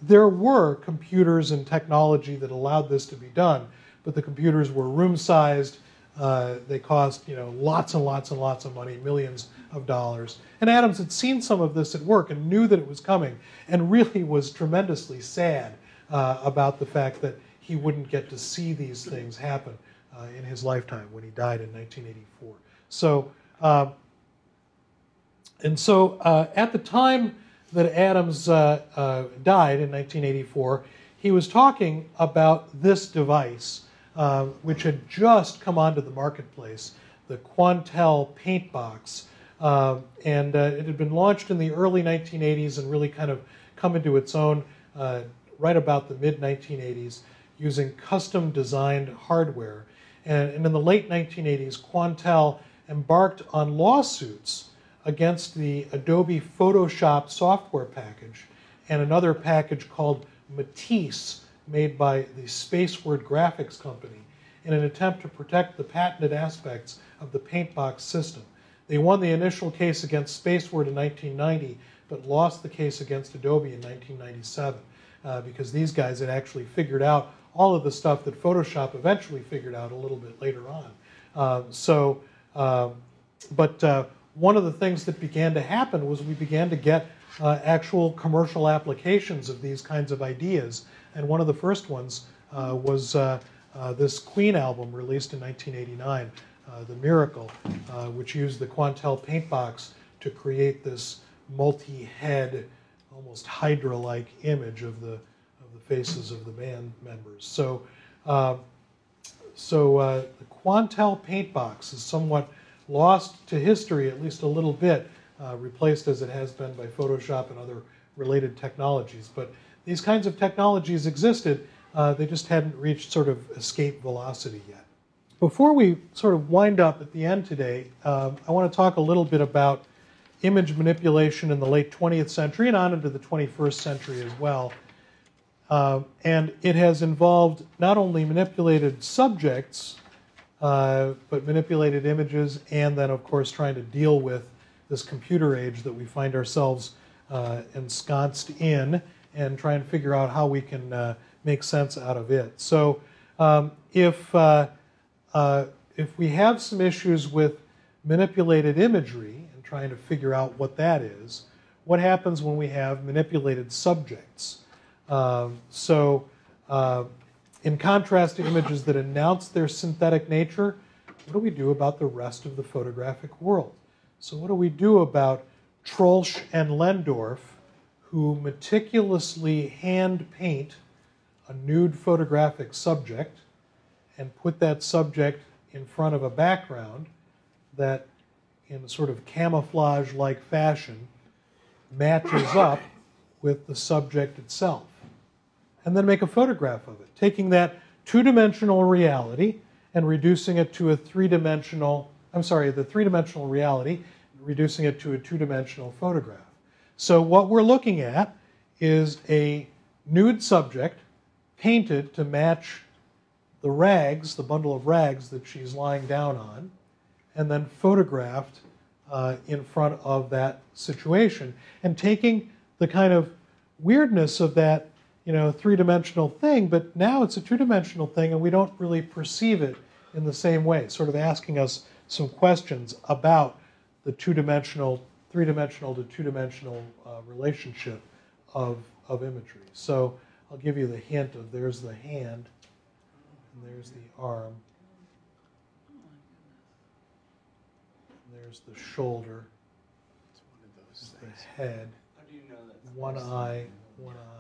there were computers and technology that allowed this to be done, but the computers were room sized. Uh, they cost you know lots and lots and lots of money, millions of dollars. And Adams had seen some of this at work and knew that it was coming, and really was tremendously sad uh, about the fact that he wouldn't get to see these things happen uh, in his lifetime when he died in 1984. So Uh, and so uh, at the time that Adams uh, uh, died in 1984, he was talking about this device, uh, which had just come onto the marketplace, the Quantel paint box. Uh, and uh, it had been launched in the early 1980s and really kind of come into its own uh, right about the mid 1980s using custom designed hardware. And, and in the late 1980s, Quantel embarked on lawsuits against the Adobe Photoshop software package and another package called Matisse, made by the Spaceward Graphics Company, in an attempt to protect the patented aspects of the Paintbox system. They won the initial case against Spaceward in 1990, but lost the case against Adobe in 1997 uh, because these guys had actually figured out all of the stuff that Photoshop eventually figured out a little bit later on. Uh, so, uh, but one of the things that began to happen was we began to get uh, actual commercial applications of these kinds of ideas. And one of the first ones uh, was uh, uh, this Queen album released in 1989, uh, The Miracle, uh, which used the Quantel paint box to create this multi head, almost Hydra like image of the, of the faces of the band members. So, so the Quantel paint box is somewhat lost to history at least a little bit, uh, replaced as it has been by Photoshop and other related technologies. But these kinds of technologies existed, uh, they just hadn't reached sort of escape velocity yet. Before we sort of wind up at the end today, um, I want to talk a little bit about image manipulation in the late 20th century and on into the 21st century as well. Uh, and it has involved not only manipulated subjects, uh, but manipulated images, and then, of course, trying to deal with this computer age that we find ourselves uh, ensconced in and trying to figure out how we can uh, make sense out of it. So, um, if, uh, uh, if we have some issues with manipulated imagery and trying to figure out what that is, what happens when we have manipulated subjects? Um, so, in contrast to images that announce their synthetic nature, what do we do about the rest of the photographic world? So, what do we do about Trolsch and Lendorf, who meticulously hand paint a nude photographic subject and put that subject in front of a background that, in a sort of camouflage like fashion, matches up with the subject itself? and then make a photograph of it, taking that two dimensional reality and reducing it to a three dimensional, I'm sorry, the three dimensional reality, reducing it to a two dimensional photograph. So, what we're looking at is a nude subject painted to match the rags, the bundle of rags that she's lying down on, and then photographed uh, in front of that situation, and taking the kind of weirdness of that you know, three-dimensional thing, but now it's a two-dimensional thing, and we don't really perceive it in the same way. Sort of asking us some questions about the two-dimensional, three-dimensional to two-dimensional uh, relationship of of imagery. So I'll give you the hint of there's the hand, and there's the arm, and there's the shoulder, the head, one eye, one eye.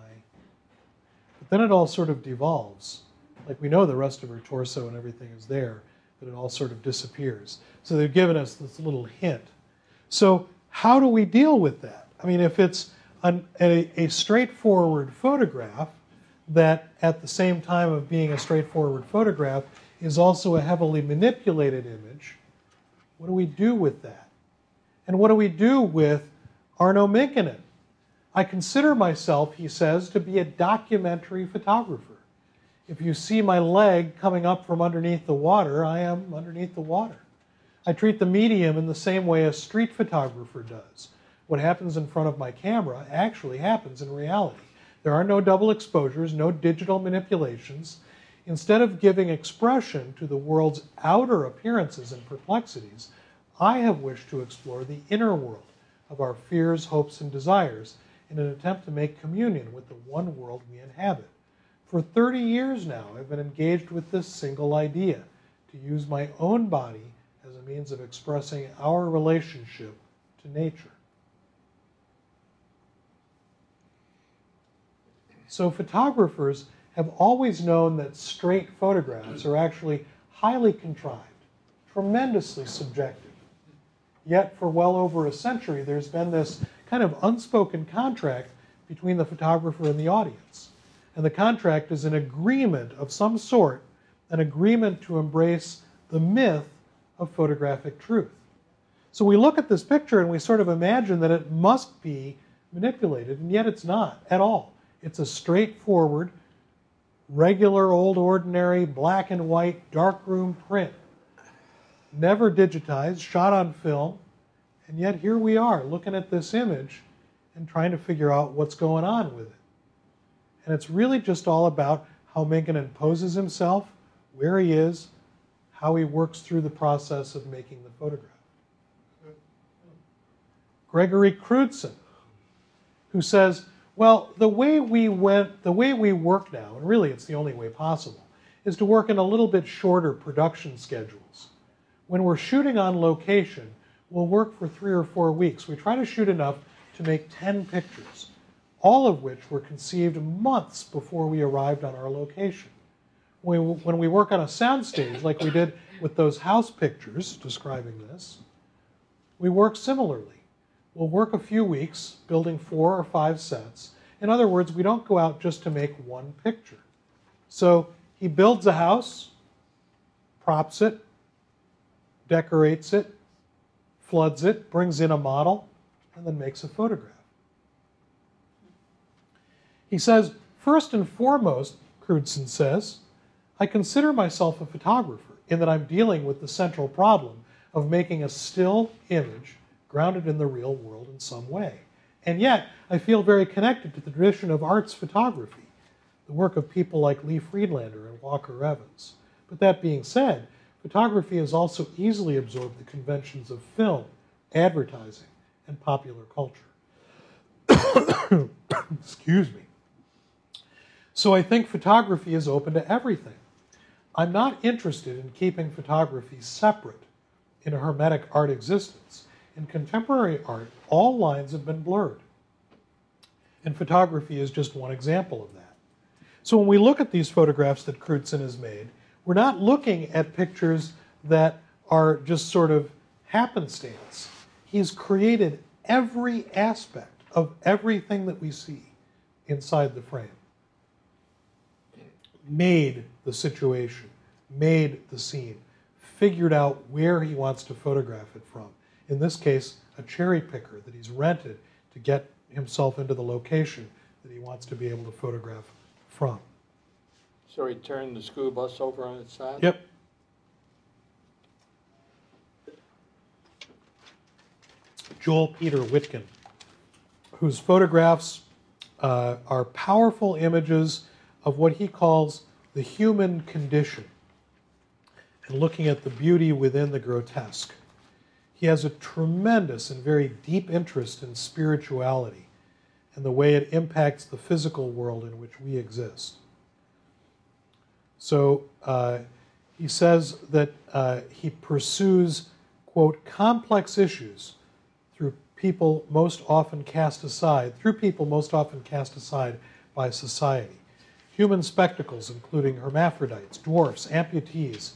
But then it all sort of devolves. Like we know the rest of her torso and everything is there, but it all sort of disappears. So they've given us this little hint. So, how do we deal with that? I mean, if it's an, a, a straightforward photograph that, at the same time of being a straightforward photograph, is also a heavily manipulated image, what do we do with that? And what do we do with Arno Minkkinen? I consider myself, he says, to be a documentary photographer. If you see my leg coming up from underneath the water, I am underneath the water. I treat the medium in the same way a street photographer does. What happens in front of my camera actually happens in reality. There are no double exposures, no digital manipulations. Instead of giving expression to the world's outer appearances and perplexities, I have wished to explore the inner world of our fears, hopes, and desires in an attempt to make communion with the one world we inhabit. For 30 years now, I've been engaged with this single idea to use my own body as a means of expressing our relationship to nature. So, photographers have always known that straight photographs are actually highly contrived, tremendously subjective. Yet, for well over a century, there's been this kind of unspoken contract between the photographer and the audience. And the contract is an agreement of some sort, an agreement to embrace the myth of photographic truth. So we look at this picture and we sort of imagine that it must be manipulated, and yet it's not at all. It's a straightforward, regular, old, ordinary, black and white, darkroom print. Never digitized, shot on film, and yet here we are looking at this image and trying to figure out what's going on with it. And it's really just all about how Minkin poses himself, where he is, how he works through the process of making the photograph. Gregory Crewdson, who says, well, the way we went, the way we work now, and really it's the only way possible, is to work in a little bit shorter production schedules. When we're shooting on location, we'll work for three or four weeks. We try to shoot enough to make 10 pictures, all of which were conceived months before we arrived on our location. When we work on a soundstage, like we did with those house pictures describing this, we work similarly. We'll work a few weeks building four or five sets. In other words, we don't go out just to make one picture. So he builds a house, props it, decorates it, floods it, brings in a model, and then makes a photograph. He says, first and foremost, Crewdson says, I consider myself a photographer in that I'm dealing with the central problem of making a still image grounded in the real world in some way. And yet, I feel very connected to the tradition of arts photography, the work of people like Lee Friedlander and Walker Evans. But that being said, photography has also easily absorbed the conventions of film, advertising, and popular culture. Excuse me. So I think photography is open to everything. I'm not interested in keeping photography separate in a hermetic art existence. In contemporary art, all lines have been blurred. And photography is just one example of that. So when we look at these photographs that Crewdson has made, we're not looking at pictures that are just sort of happenstance. He's created every aspect of everything that we see inside the frame. Made the situation, made the scene, figured out where he wants to photograph it from. In this case, a cherry picker that he's rented to get himself into the location that he wants to be able to photograph from. So he turned the school bus over on its side? Yep. Joel Peter Witkin, whose photographs uh, are powerful images of what he calls the human condition and looking at the beauty within the grotesque. He has a tremendous and very deep interest in spirituality and the way it impacts the physical world in which we exist. So uh, he says that uh, he pursues, quote, complex issues through people most often cast aside, through people most often cast aside by society. Human spectacles, including hermaphrodites, dwarfs, amputees,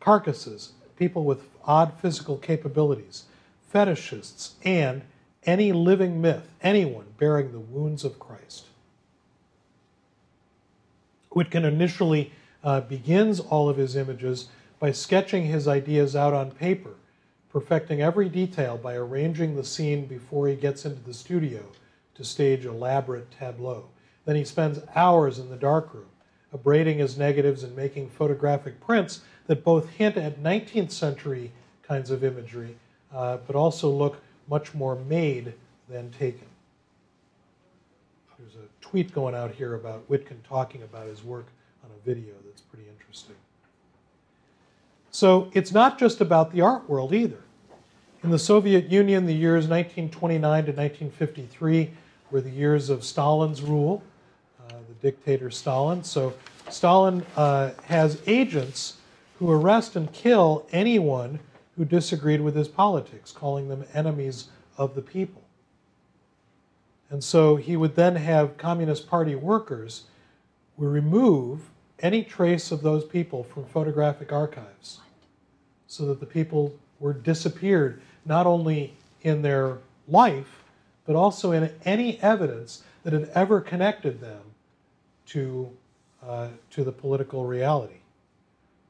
carcasses, people with odd physical capabilities, fetishists, and any living myth, anyone bearing the wounds of Christ. Witkin initially uh, begins all of his images by sketching his ideas out on paper, perfecting every detail by arranging the scene before he gets into the studio to stage elaborate tableau. Then he spends hours in the darkroom, abrading his negatives and making photographic prints that both hint at 19th century kinds of imagery, uh, but also look much more made than taken. There's a tweet going out here about Witkin talking about his work video that's pretty interesting. So it's not just about the art world either. In the Soviet Union, the years 1929 to 1953 were the years of Stalin's rule, uh, the dictator Stalin. So Stalin uh, has agents who arrest and kill anyone who disagreed with his politics, calling them enemies of the people. And so he would then have Communist Party workers remove any trace of those people from photographic archives so that the people were disappeared not only in their life but also in any evidence that had ever connected them to, uh, to the political reality.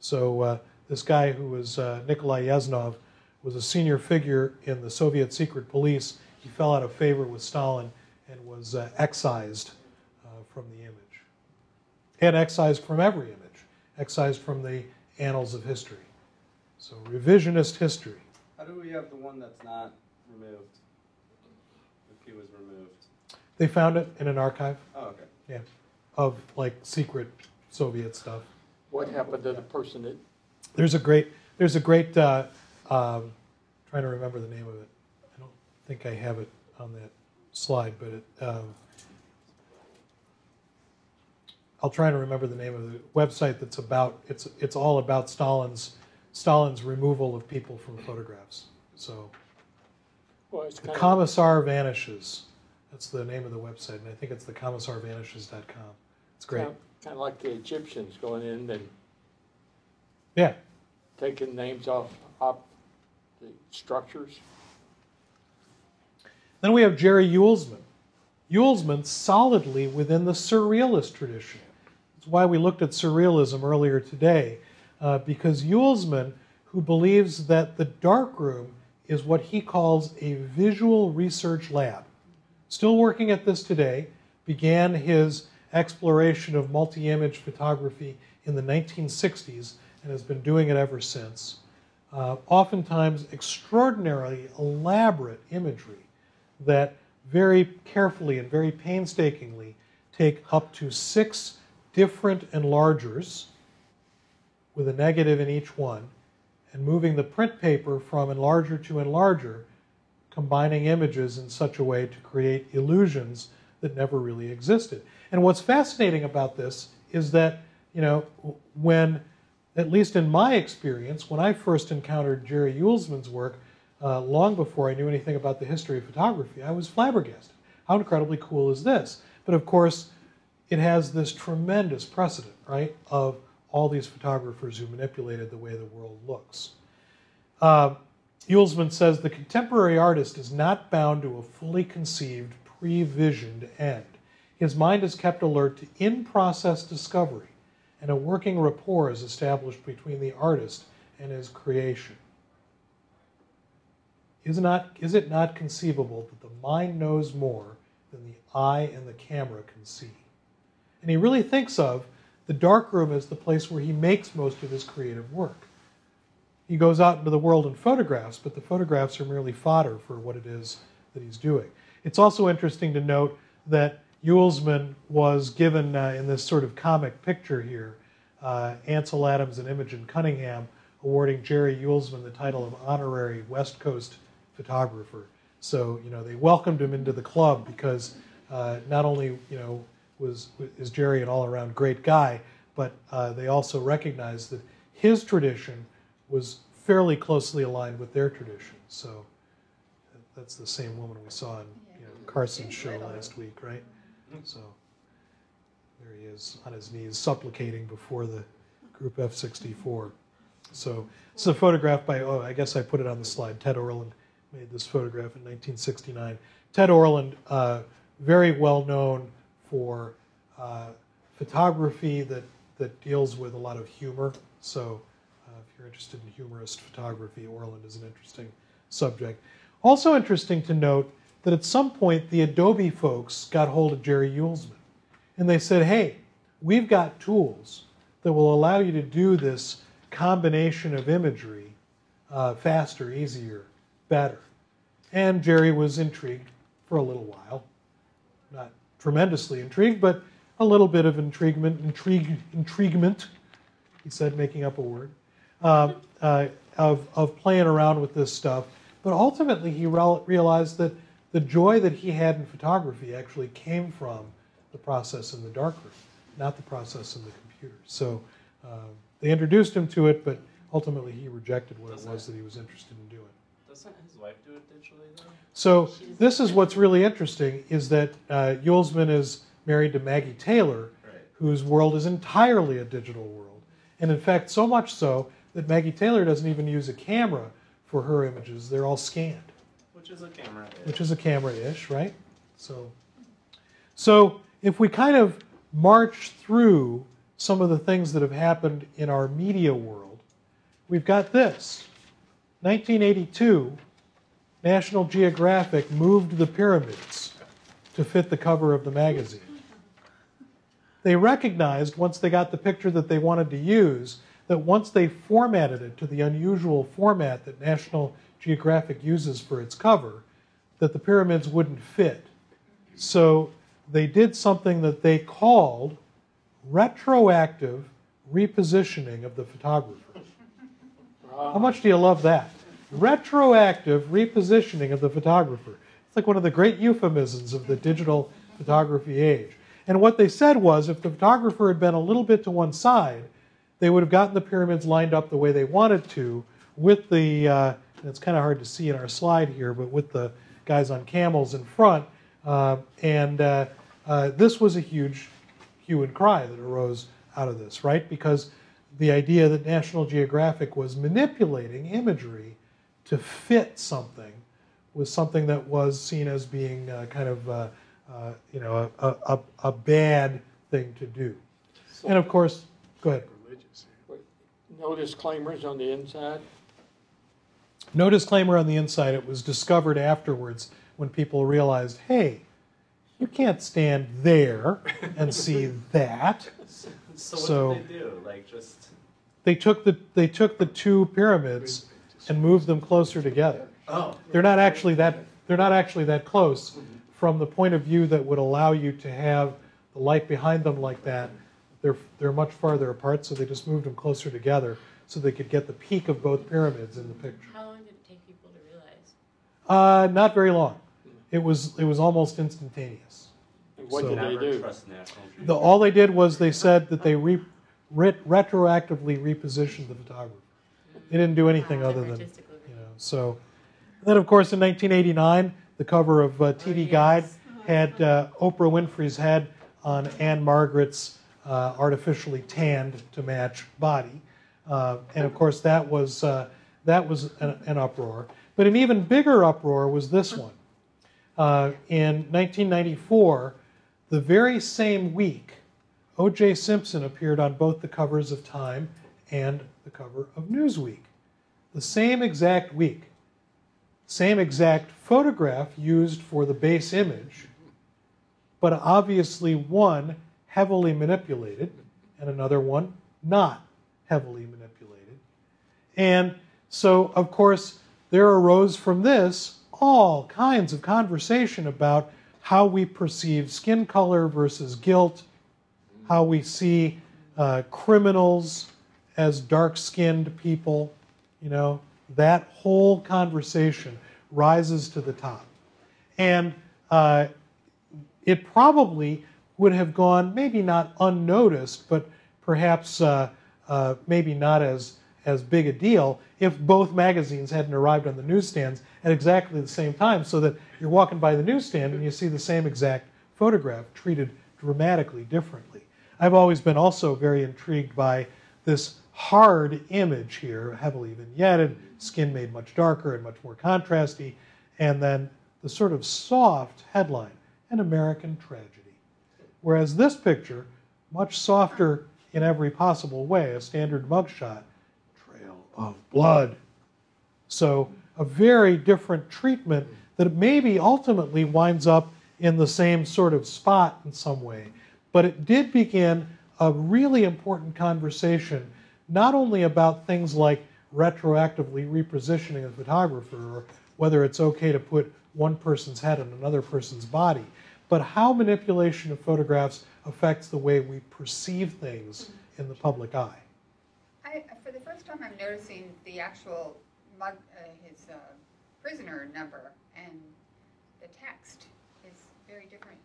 So uh, this guy who was uh, Nikolai Yezhov was a senior figure in the Soviet secret police. He fell out of favor with Stalin and was uh, excised uh, from the image. And excised from every image, excised from the annals of history. So revisionist history. How do we have the one that's not removed? If he was removed. They found it in an archive Oh, okay. yeah, of like secret Soviet stuff. What happened to the person that, There's a great, there's a great, uh, um, trying to remember the name of it. I don't think I have it on that slide, but it, um, I'll try to remember the name of the website that's about, it's, it's all about Stalin's, Stalin's removal of people from photographs. So, well, it's the kind of, Commissar Vanishes. That's the name of the website, and I think it's the commissarvanishes.com. It's great. kind of like the Egyptians going in and Yeah, taking names off, off the structures. Then we have Jerry Uelsmann. Uelsmann solidly within the surrealist tradition. That's why we looked at surrealism earlier today, uh, because Uelsmann, who believes that the darkroom is what he calls a visual research lab, still working at this today, began his exploration of multi image photography in the 1960s and has been doing it ever since. Uh, oftentimes, extraordinarily elaborate imagery that very carefully and very painstakingly take up to six different enlargers with a negative in each one and moving the print paper from enlarger to enlarger, combining images in such a way to create illusions that never really existed. And what's fascinating about this is that, you know, when, at least in my experience, when I first encountered Jerry Uelsmann's work, uh, long before I knew anything about the history of photography, I was flabbergasted. How incredibly cool is this? But of course, it has this tremendous precedent, right, of all these photographers who manipulated the way the world looks. Uh, says the contemporary artist is not bound to a fully conceived, pre visioned end. His mind is kept alert to in process discovery, and a working rapport is established between the artist and his creation. Is, not, is it not conceivable that the mind knows more than the eye and the camera can see? And he really thinks of the darkroom as the place where he makes most of his creative work. He goes out into the world and photographs, but the photographs are merely fodder for what it is that he's doing. It's also interesting to note that Uelsmann was given uh, in this sort of comic picture here, uh, Ansel Adams and Imogen Cunningham awarding Jerry Uelsmann the title of honorary West Coast photographer. So you know they welcomed him into the club because uh, not only you know was is Jerry an all-around great guy, but uh, they also recognized that his tradition was fairly closely aligned with their tradition. So that's the same woman we saw in you know, Carson's show last week, right? So there he is on his knees supplicating before the Group F-64. So it's a photograph by, oh, I guess I put it on the slide. Ted Orland made this photograph in 1969. Ted Orland, uh, very well known for uh, photography that, that deals with a lot of humor. So uh, if you're interested in humorist photography, Orland is an interesting subject. Also interesting to note that at some point the Adobe folks got hold of Jerry Uelsmann and they said, hey, we've got tools that will allow you to do this combination of imagery uh, faster, easier, better. And Jerry was intrigued for a little while. Not tremendously intrigued, but a little bit of intriguement, intrigue, intriguement, he said, making up a word, uh, uh, of, of playing around with this stuff. But ultimately, he realized that the joy that he had in photography actually came from the process in the darkroom, not the process in the computer. So uh, they introduced him to it, but ultimately he rejected what it was it? that he was interested in doing. Doesn't his wife do it digitally though? So this is what's really interesting is that uh, Uelsmann is married to Maggie Taylor, Right. whose world is entirely a digital world. And in fact, so much so that Maggie Taylor doesn't even use a camera for her images. They're all scanned, Which is a camera. which is a camera-ish, right? So, so if we kind of march through some of the things that have happened in our media world, we've got this. 1982, National Geographic moved the pyramids to fit the cover of the magazine. They recognized, once they got the picture that they wanted to use, that once they formatted it to the unusual format that National Geographic uses for its cover, that the pyramids wouldn't fit. So they did something that they called retroactive repositioning of the photographer. How much do you love that? Retroactive repositioning of the photographer. It's like one of the great euphemisms of the digital photography age. And what they said was if the photographer had been a little bit to one side, they would have gotten the pyramids lined up the way they wanted to with the, uh, it's kind of hard to see in our slide here, but with the guys on camels in front. Uh, and uh, uh, this was a huge hue and cry that arose out of this, right? Because the idea that National Geographic was manipulating imagery to fit something was something that was seen as being uh, kind of, uh, uh, you know, a, a, a bad thing to do. And of course, go ahead. Religious. No disclaimers on the inside? No disclaimer on the inside. It was discovered afterwards when people realized, hey, you can't stand there and see that. So what So- did they do? Like just They took the they took the two pyramids and moved them closer together. oh They're not actually that they're not actually that close from the point of view that would allow you to have the light behind them like that. They're they're much farther apart, so they just moved them closer together so they could get the peak of both pyramids in the picture. How long did it take people to realize? Uh, not very long. It was it was almost instantaneous. What So- did they do? trust National Geographic. The, all they did was they said that they re, ret, retroactively repositioned the photographer. They didn't do anything other than you know. So then, of course, in 1989, the cover of uh, TV Oh, yes. Guide had uh, Oprah Winfrey's head on Ann-Margret's uh, artificially tanned to match body, uh, and of course that was uh, that was an, an uproar. But an even bigger uproar was this one. Uh, in 1994, the very same week, O.J. Simpson appeared on both the covers of Time and the cover of Newsweek. The same exact week. Same exact photograph used for the base image, but obviously one heavily manipulated and another one not heavily manipulated. And so, of course, there arose from this all kinds of conversation about how we perceive skin color versus guilt, how we see uh, criminals as dark skinned people. You know, that whole conversation rises to the top. And uh, it probably would have gone maybe not unnoticed, but perhaps uh, uh, maybe not as as big a deal if both magazines hadn't arrived on the newsstands at exactly the same time, so that you're walking by the newsstand and you see the same exact photograph treated dramatically differently. I've always been also very intrigued by this hard image here, heavily vignetted, skin made much darker and much more contrasty, and then the sort of soft headline, an American tragedy. Whereas this picture, much softer in every possible way, a standard mugshot, trail of blood. So a very different treatment that maybe ultimately winds up in the same sort of spot in some way. But it did begin a really important conversation, not only about things like retroactively repositioning a photographer or whether it's okay to put one person's head on another person's body, but how manipulation of photographs affects the way we perceive things in the public eye. I, for the first time, I'm noticing the actual uh, his uh, prisoner number and the text is very different.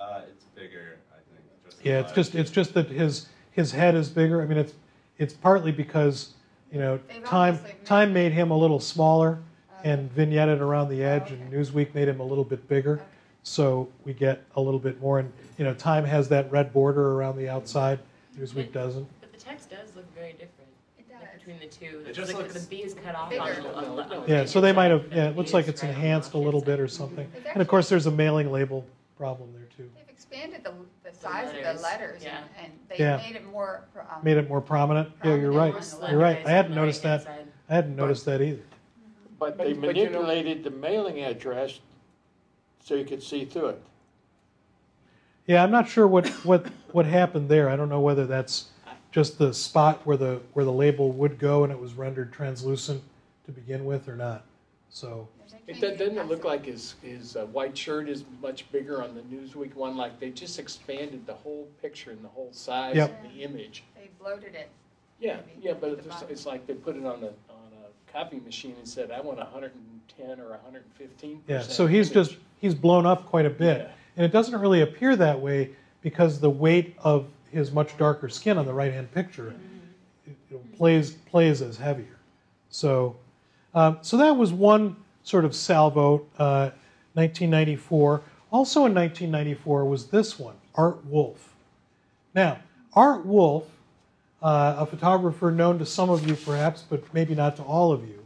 Uh, it's bigger, I think. Just Yeah, it's just it's just that his his head is bigger. I mean, it's it's partly because you know They've time made- time made him a little smaller and vignetted around the edge, and Newsweek made him a little bit bigger. Okay. So we get a little bit more, and you know, Time has that red border around the outside. Newsweek doesn't. But the text does look very different It like, between the two. It It's just like looks- the B is cut off on the, on the, on the Yeah, so they might have. Yeah, it looks like is it's right enhanced a little bit or something. And of course, there's a mailing label problem there too. They've expanded the, the size of the letters, letters yeah. and, and they Yeah. made it more. um, Made it more prominent. Yeah, you're Prominent right. on the You're right. I hadn't noticed that. side. I hadn't noticed that either. But they But- but you know- manipulated the mailing address so you could see through it. Yeah, I'm not sure what, what, what happened there. I don't know whether that's just the spot where the where the label would go and it was rendered translucent to begin with or not. So they It changed doesn't, doesn't it look like his, his uh, white shirt is much bigger on the Newsweek one? Like they just expanded the whole picture and the whole size Yep. of the image. They bloated it. Yeah, Maybe yeah, but the it's, bottom. it's like they put it on a, on a copy machine and said, I want hundred and ten or hundred and fifteen yeah, percent. so he's just he's blown up quite a bit, Yeah. and it doesn't really appear that way because the weight of his much darker skin on the right hand picture it, it plays plays as heavier. So um, so that was one sort of salvo. Uh, 1994. Also in 1994 was this one, Art Wolfe. Now, Art Wolfe, uh, a photographer known to some of you perhaps, but maybe not to all of you,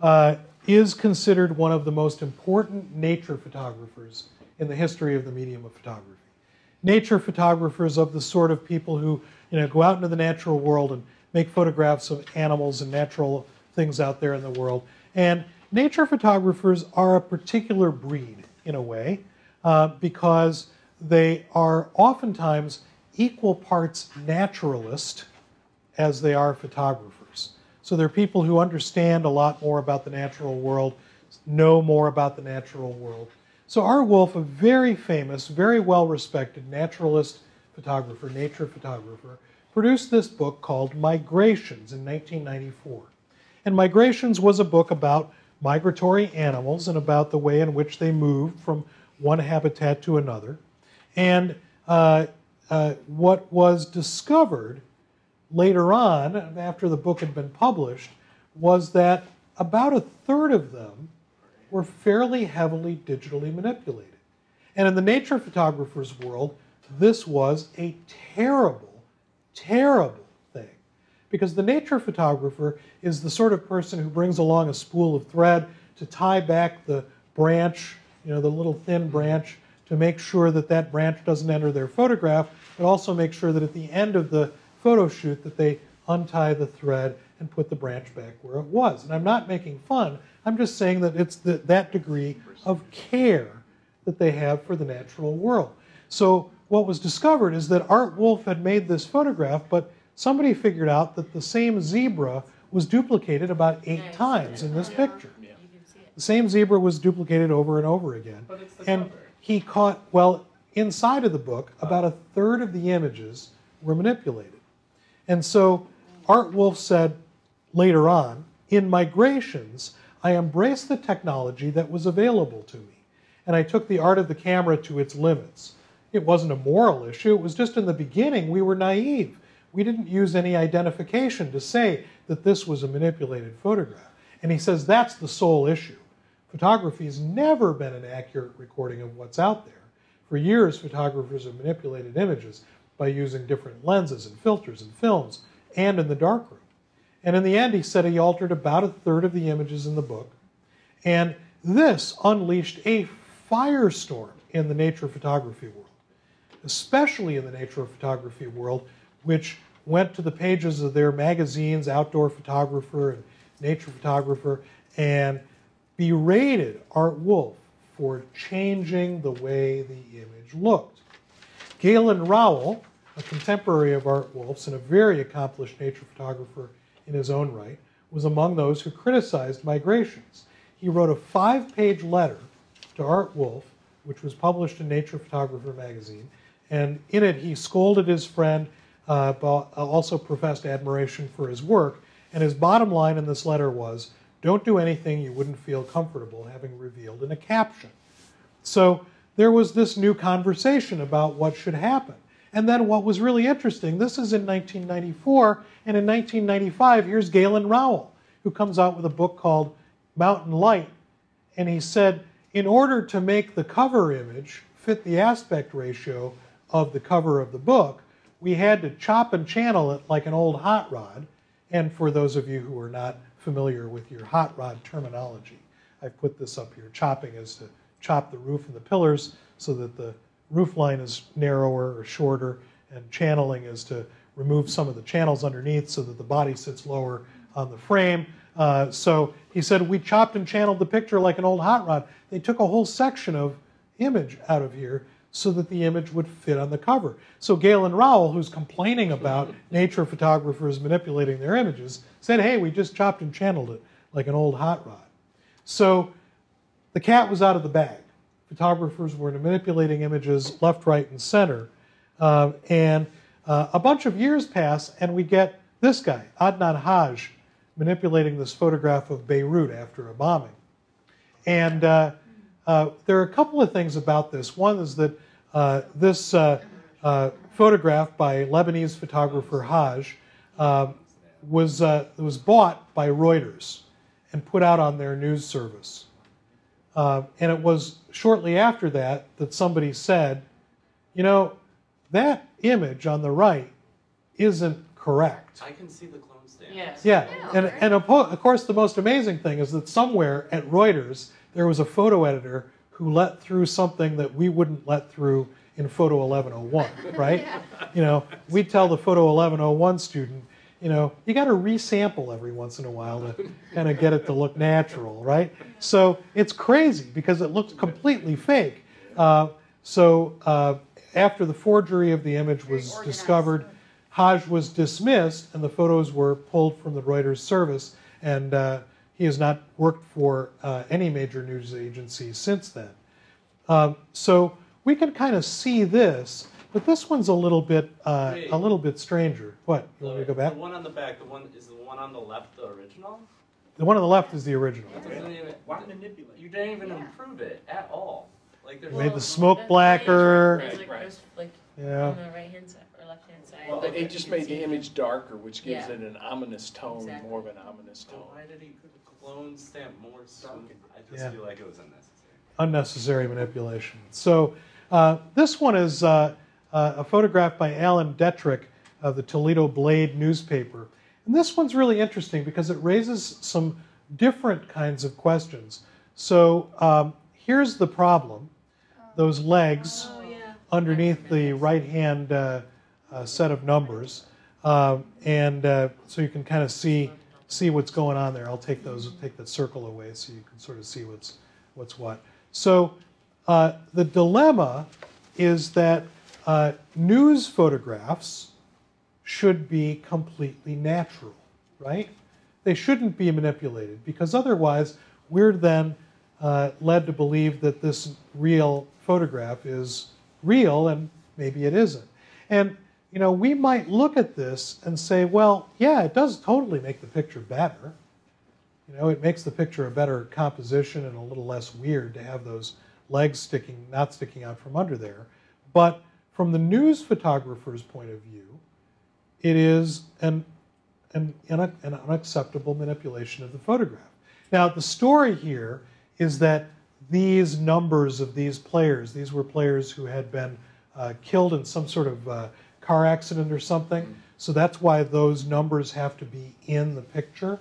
uh, is considered one of the most important nature photographers in the history of the medium of photography. Nature photographers of the sort of people who you know go out into the natural world and make photographs of animals and natural things out there in the world. And nature photographers are a particular breed in a way uh, because they are oftentimes equal parts naturalist as they are photographers. So they're people who understand a lot more about the natural world, know more about the natural world. So Art Wolfe, a very famous, very well respected naturalist photographer, nature photographer, produced this book called Migrations in 1994. And Migrations was a book about migratory animals and about the way in which they moved from one habitat to another. And uh, uh, what was discovered later on, after the book had been published, was that about a third of them were fairly heavily digitally manipulated. And in the nature photographer's world, this was a terrible, terrible. Because the nature photographer is the sort of person who brings along a spool of thread to tie back the branch, you know, the little thin branch, to make sure that that branch doesn't enter their photograph, but also make sure that at the end of the photo shoot that they untie the thread and put the branch back where it was. And I'm not making fun. I'm just saying that it's the, that degree of care that they have for the natural world. So what was discovered is that Art Wolfe had made this photograph, but somebody figured out that the same zebra was duplicated about eight Nice. times in this picture. You can see it. The same zebra was duplicated over and over again. But it's the And cover. he caught, well, inside of the book, about a third of the images were manipulated. And so Art Wolfe said later on, in migrations, I embraced the technology that was available to me. And I took the art of the camera to its limits. It wasn't a moral issue, it was just in the beginning we were naive. We didn't use any identification to say that this was a manipulated photograph. And he says that's the sole issue. Photography has never been an accurate recording of what's out there. For years, photographers have manipulated images by using different lenses and filters and films and in the darkroom. And in the end, he said he altered about a third of the images in the book. And this unleashed a firestorm in the nature photography world, especially in the nature photography world, which went to the pages of their magazines, Outdoor Photographer and Nature Photographer, and berated Art Wolfe for changing the way the image looked. Galen Rowell, a contemporary of Art Wolfe's and a very accomplished nature photographer in his own right, was among those who criticized migrations. He wrote a five page letter to Art Wolfe, which was published in Nature Photographer magazine, and in it he scolded his friend, uh, but also professed admiration for his work. And his bottom line in this letter was don't do anything you wouldn't feel comfortable having revealed in a caption. So there was this new conversation about what should happen. And then what was really interesting, this is in 1994, and in 1995, here's Galen Rowell, who comes out with a book called Mountain Light. And he said, in order to make the cover image fit the aspect ratio of the cover of the book, we had to chop and channel it like an old hot rod. And for those of you who are not familiar with your hot rod terminology, I've put this up here. Chopping is to chop the roof and the pillars so that the roof line is narrower or shorter, and channeling is to remove some of the channels underneath so that the body sits lower on the frame. Uh, so he said, We chopped and channeled the picture like an old hot rod. They took a whole section of image out of here so that the image would fit on the cover. So Galen Rowell, who's complaining about nature photographers manipulating their images, said, Hey, we just chopped and channeled it like an old hot rod. So the cat was out of the bag. Photographers were manipulating images left, right, and center. Uh, and uh, a bunch of years pass, and we get this guy, Adnan Hajj, manipulating this photograph of Beirut after a bombing. And uh, uh, there are a couple of things about this. One is that uh, this uh, uh, photograph by Lebanese photographer Hajj uh, was, uh, was bought by Reuters and put out on their news service. Uh, and it was shortly after that that somebody said, you know, that image on the right isn't correct. I can see the clone stamp. Yes. Yeah, Yeah, and, and of course, the most amazing thing is that somewhere at Reuters, there was a photo editor who let through something that we wouldn't let through in Photo 1101, right? You know, we tell the Photo 1101 student, you know, you got to resample every once in a while to kind of get it to look natural, right? So it's crazy because it looks completely fake. Uh, so uh, after the forgery of the image was discovered, Hajj was dismissed and the photos were pulled from the Reuters service, and uh, he has not worked for uh, any major news agency since then. Um, so we can kind of see this, but this one's a little bit uh, a little bit stranger. What? You want me to go back? The one on the back, the one is the one on the left the original? The one on the left is the original. That even, Why manipulate? You didn't even Yeah. improve it at all. Like there's Made the Well, smoke that's blacker. There's like, Right, there's like Yeah. on the right hand side or left hand side. Well, they you just made the see image darker, which gives Yeah. it an ominous tone, Exactly. more of an ominous So tone. why did he clone stamp more smooth? I just Yeah. feel like it was unnecessary. unnecessary manipulation. So uh, this one is uh, uh, a photograph by Allan Detrich of the Toledo Blade newspaper. And this one's really interesting because it raises some different kinds of questions. So um, here's the problem. Those legs Oh yeah. underneath the right-hand uh, uh, set of numbers, um, and uh, so you can kind of see see what's going on there. I'll take those, take that circle away, so you can sort of see what's what's what. So uh, the dilemma is that uh, news photographs should be completely natural, right? They shouldn't be manipulated because otherwise we're then uh, led to believe that this real photograph is real and maybe it isn't. And you know, we might look at this and say, well, yeah, it does totally make the picture better. You know, it makes the picture a better composition and a little less weird to have those legs sticking, not sticking out from under there. But from the news photographer's point of view, it is an, an, an, an unacceptable manipulation of the photograph. Now, the story here is that these numbers of these players, these were players who had been uh, killed in some sort of uh, car accident or something. So that's why those numbers have to be in the picture.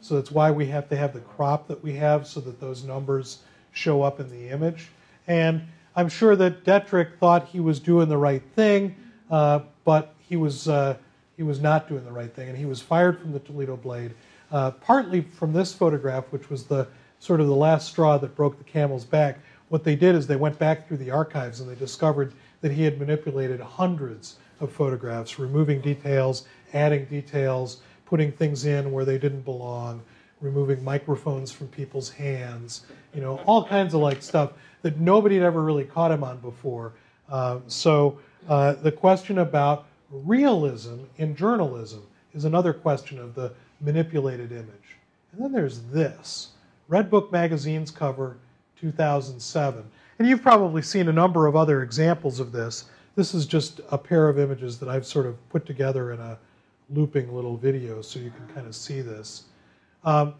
So that's why we have to have the crop that we have so that those numbers show up in the image. And I'm sure that Detrich thought he was doing the right thing, uh, but he was, uh, he was not doing the right thing. And he was fired from the Toledo Blade, uh, partly from this photograph, which was the sort of the last straw that broke the camel's back. What they did is they went back through the archives and they discovered that he had manipulated hundreds of photographs, removing details, adding details, putting things in where they didn't belong, removing microphones from people's hands, you know, all kinds of like stuff that nobody had ever really caught him on before. Uh, so uh, the question about realism in journalism is another question of the manipulated image. And then there's this Redbook Magazine's cover, 2007. And you've probably seen a number of other examples of this, this is just a pair of images that I've sort of put together in a looping little video so you can kind of see this. Um,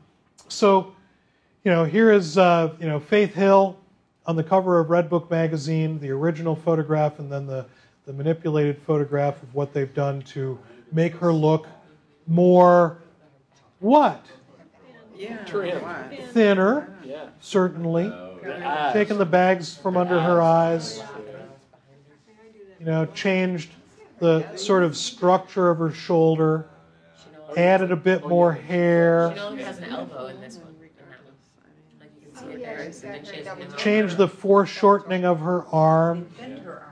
so, you know, here is, uh, you know, Faith Hill on the cover of Redbook magazine, the original photograph, and then the, the manipulated photograph of what they've done to make her look more what? Trim. Thinner, Yeah. certainly. The eyes. Taking the bags from under her eyes. You know, changed the sort of structure of her shoulder, She no longer, added a bit more hair, no has an elbow in this one. in that one. Like you can see it yeah, there. she's and then got she her has double an elbow. changed the foreshortening of her arm. Bend her arms.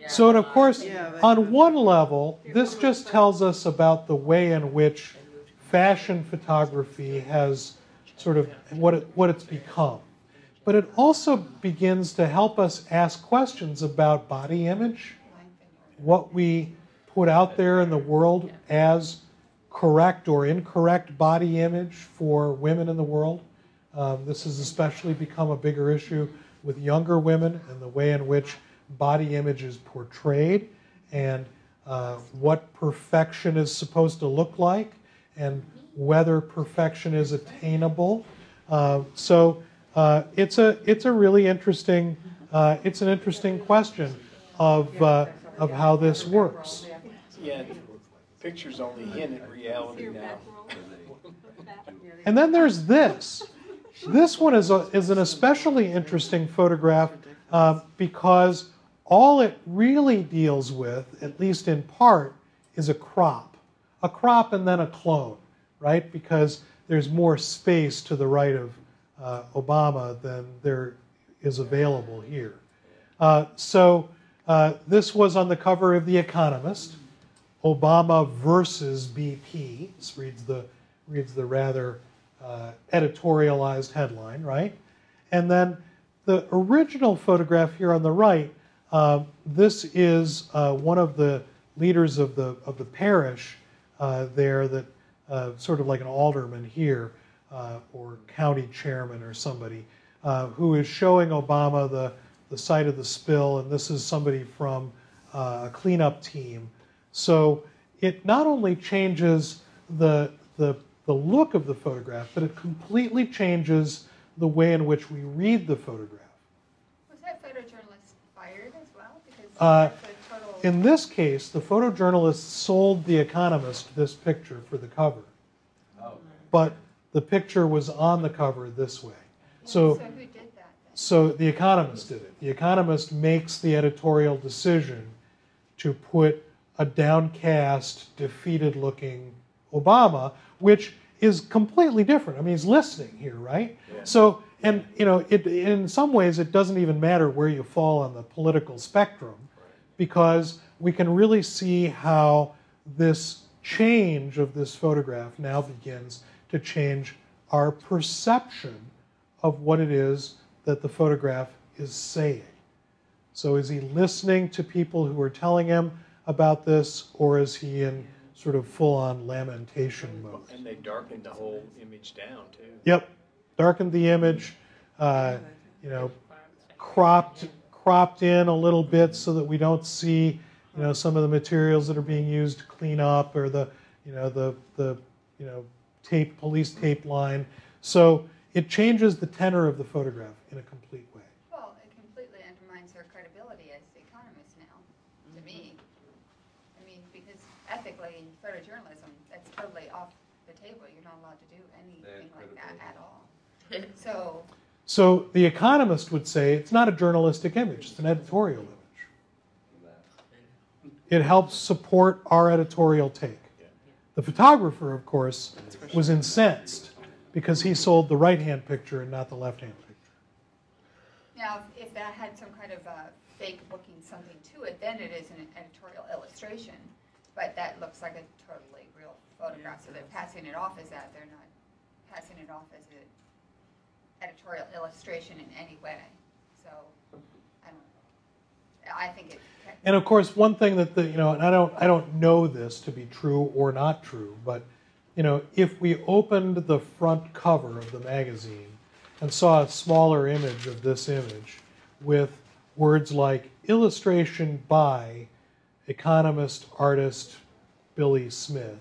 Yeah. So, and of course, on one level, this just tells us about the way in which fashion photography has sort of what, it, what it's become. But it also begins to help us ask questions about body image, what we put out there in the world as correct or incorrect body image for women in the world. Um, this has especially become a bigger issue with younger women and the way in which body image is portrayed and uh, what perfection is supposed to look like and whether perfection is attainable. Uh, so uh, it's a it's a really interesting uh, it's an interesting question of uh, of how this works. Yeah, pictures only hint at reality now. And then there's this. This one is, a, is an especially interesting photograph uh, because all it really deals with, at least in part, is a crop. A crop and then a clone, right? Because there's more space to the right of uh, Obama than there is available here. Uh, so uh, this was on the cover of The Economist. Obama versus BP. This reads the reads the rather uh, editorialized headline, right? And then the original photograph here on the right. Uh, this is one of the leaders of the of the parish uh, there, that uh, sort of like an alderman here, uh, or county chairman or somebody, uh, who is showing Obama the the site of the spill, and this is somebody from uh, a cleanup team. So it not only changes the, the, the look of the photograph, but it completely changes the way in which we read the photograph. Was that photojournalist fired as well? Because Uh, total. In this case, the photojournalist sold The Economist this picture for the cover, Oh, but the picture was on the cover this way. So, so who did that then? so The Economist did it. The Economist makes the editorial decision to put a downcast, defeated looking Obama, which is completely different. I mean, he's listening here, right? So, and you know, it, in some ways, it doesn't even matter where you fall on the political spectrum, because we can really see how this change of this photograph now begins to change our perception of what it is that the photograph is saying. So, is he listening to people who are telling him about this, or is he in sort of full on lamentation mode? And they darkened the whole image down too. Yep, darkened the image, uh, you know, cropped cropped in a little bit so that we don't see, you know, some of the materials that are being used to clean up, or the, you know, the the you know tape police tape line. So it changes the tenor of the photograph in a complete way. Well, it completely undermines her credibility as the economist now, to me. I mean, because ethically, in photojournalism, that's totally off the table. You're not allowed to do anything like that at all. So, So the Economist would say it's not a journalistic image; it's an editorial image. It helps support our editorial take. The photographer, of course, was incensed because he sold the right-hand picture and not the left-hand picture. now, if that had some kind of uh, fake looking something to it, then it is an editorial illustration. But that looks like a totally real photograph, so they're passing it off as that. They're not passing it off as an editorial illustration in any way. So, I think it. And of course, one thing that the you know, and I don't I don't know this to be true or not true, but you know, if we opened the front cover of the magazine and saw a smaller image of this image with words like illustration by economist, artist Billy Smith,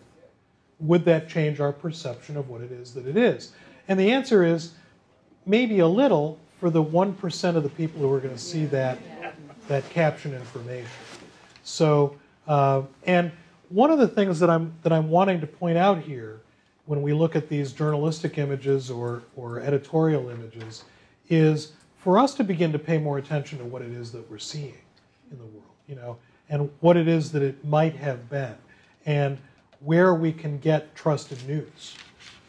would that change our perception of what it is that it is? And the answer is maybe a little for the 1% of the people who are going to see that, that caption information. So, uh, and one of the things that I'm, that I'm wanting to point out here when we look at these journalistic images or, or editorial images is for us to begin to pay more attention to what it is that we're seeing in the world, you know, and what it is that it might have been, and where we can get trusted news,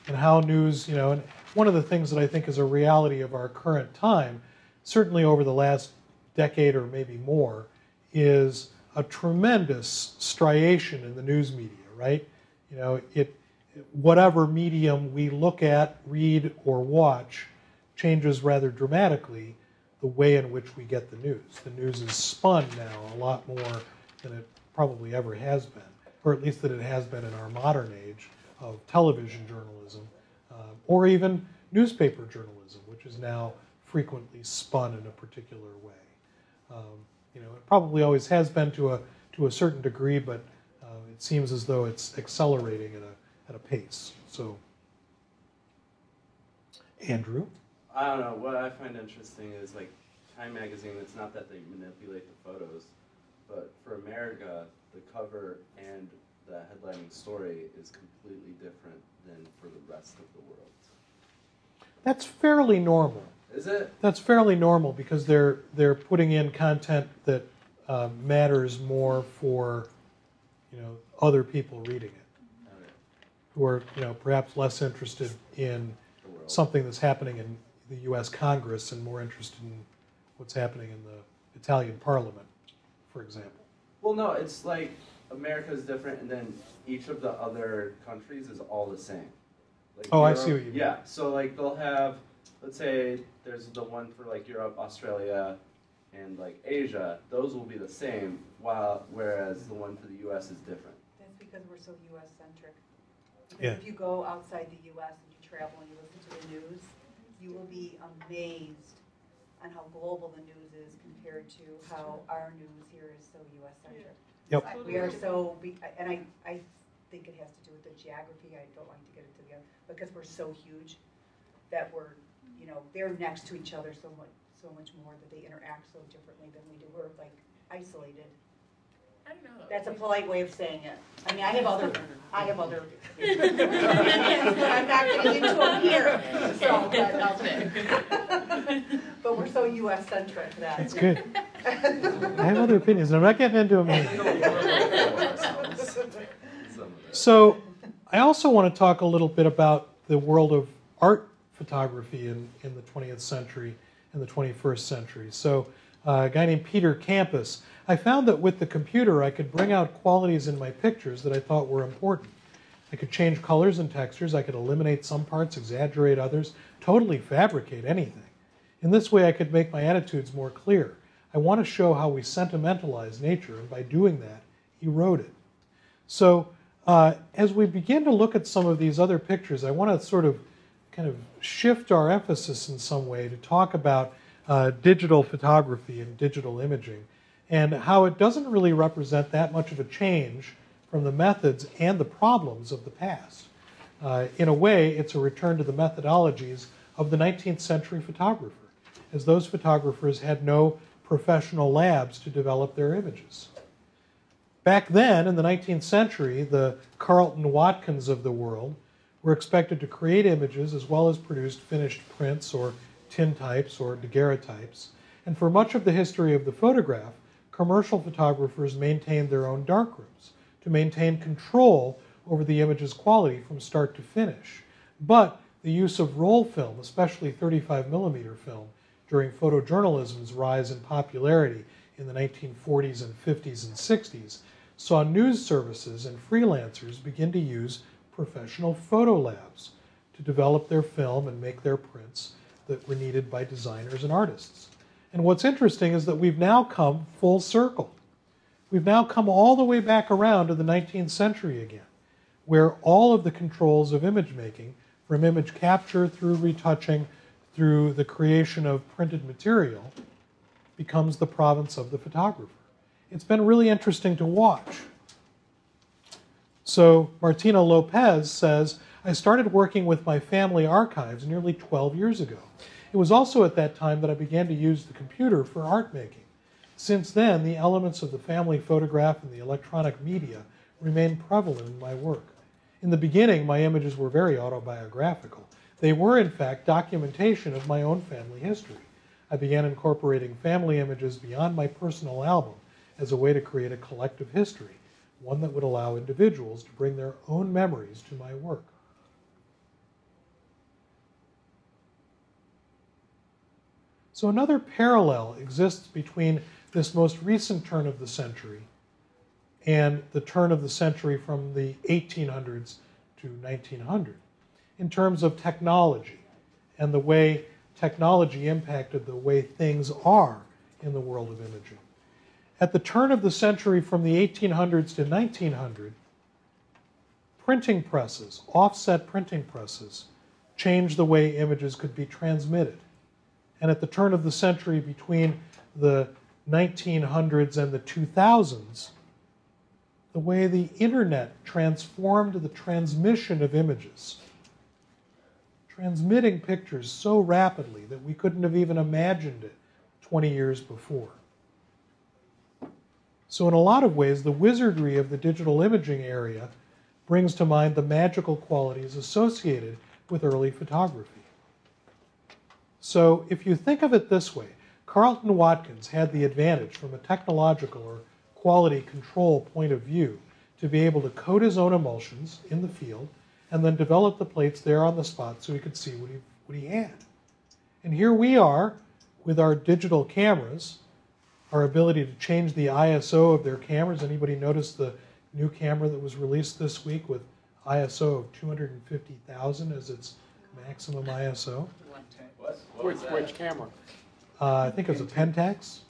and how news, you know, and one of the things that I think is a reality of our current time, certainly over the last decade or maybe more, is a tremendous striation in the news media, right? You know, it whatever medium we look at, read, or watch changes rather dramatically the way in which we get the news. The news is spun now a lot more than it probably ever has been, or at least that it has been in our modern age of television journalism, uh, or even newspaper journalism, which is now frequently spun in a particular way. Um, you know, it probably always has been to a to a certain degree, but uh, it seems as though it's accelerating at a at a pace. So, Andrew. I don't know. What I find interesting is like Time Magazine. It's not that they manipulate the photos, but for America, the cover and the headlining story is completely different than for the rest of the world. That's fairly normal. Is it? That's fairly normal because they're they're putting in content that uh, matters more for you know other people reading it, Okay. who are you know perhaps less interested in something that's happening in the U.S. Congress and more interested in what's happening in the Italian Parliament, for example. Well, no, it's like America is different, and then each of the other countries is all the same. Like Oh, I see what you mean. Yeah, so like they'll have, let's say there's the one for like Europe, Australia, and like Asia. Those will be the same, while whereas the one for the U.S. is different. That's because we're so US centric. Yeah. If you go outside the US and you travel and you listen to the news, you will be amazed on how global the news is compared to how our news here is so US centric. Yep. We are so, be- and I, I think it has to do with the geography, I don't like to get into the, other because we're so huge that we're, you know, they're next to each other so much, so much more that they interact so differently than we do. We're like isolated. I don't know. That's a polite way of saying it. I mean, I have other, I have other. But I'm not getting into them here, so, but, um, but we're so US centric that. That's good. I have other opinions. I'm not getting into them here. Some of it. So, I also want to talk a little bit about the world of art photography in, in the 20th century and the 21st century. So, uh, a guy named Peter Campus, I found that with the computer I could bring out qualities in my pictures that I thought were important. I could change colors and textures, I could eliminate some parts, exaggerate others, totally fabricate anything. In this way, I could make my attitudes more clear. I want to show how we sentimentalize nature, and by doing that, erode it. So, uh, as we begin to look at some of these other pictures, I want to sort of kind of shift our emphasis in some way to talk about uh, digital photography and digital imaging and how it doesn't really represent that much of a change from the methods and the problems of the past. Uh, in a way, it's a return to the methodologies of the 19th century photographer, as those photographers had no professional labs to develop their images. Back then, in the 19th century, the Carleton Watkins of the world were expected to create images as well as produce finished prints or tintypes or daguerreotypes. And for much of the history of the photograph, commercial photographers maintained their own darkrooms to maintain control over the image's quality from start to finish. But the use of roll film, especially 35 millimeter film, during photojournalism's rise in popularity in the 1940s and 50s and 60s, saw news services and freelancers begin to use professional photo labs to develop their film and make their prints that were needed by designers and artists. And what's interesting is that we've now come full circle. We've now come all the way back around to the 19th century again, where all of the controls of image making, from image capture through retouching, through the creation of printed material, becomes the province of the photographer. It's been really interesting to watch. So, Martina Lopez says, I started working with my family archives nearly 12 years ago. It was also at that time that I began to use the computer for art making. Since then, the elements of the family photograph and the electronic media remain prevalent in my work. In the beginning, my images were very autobiographical. They were, in fact, documentation of my own family history. I began incorporating family images beyond my personal album as a way to create a collective history, one that would allow individuals to bring their own memories to my work. So, another parallel exists between this most recent turn of the century and the turn of the century from the 1800s to 1900 in terms of technology and the way technology impacted the way things are in the world of imaging. At the turn of the century from the 1800s to 1900, printing presses, offset printing presses, changed the way images could be transmitted. And at the turn of the century between the 1900s and the 2000s, the way the internet transformed the transmission of images, transmitting pictures so rapidly that we couldn't have even imagined it 20 years before. So, in a lot of ways, the wizardry of the digital imaging area brings to mind the magical qualities associated with early photography. So, if you think of it this way, Carleton Watkins had the advantage from a technological or quality control point of view to be able to code his own emulsions in the field and then develop the plates there on the spot so he could see what he, what he had. And here we are with our digital cameras, our ability to change the ISO of their cameras. Anybody notice the new camera that was released this week with ISO of 250,000 as its maximum ISO? What? What Which, was that? which camera? Uh, I think it was a Pentax.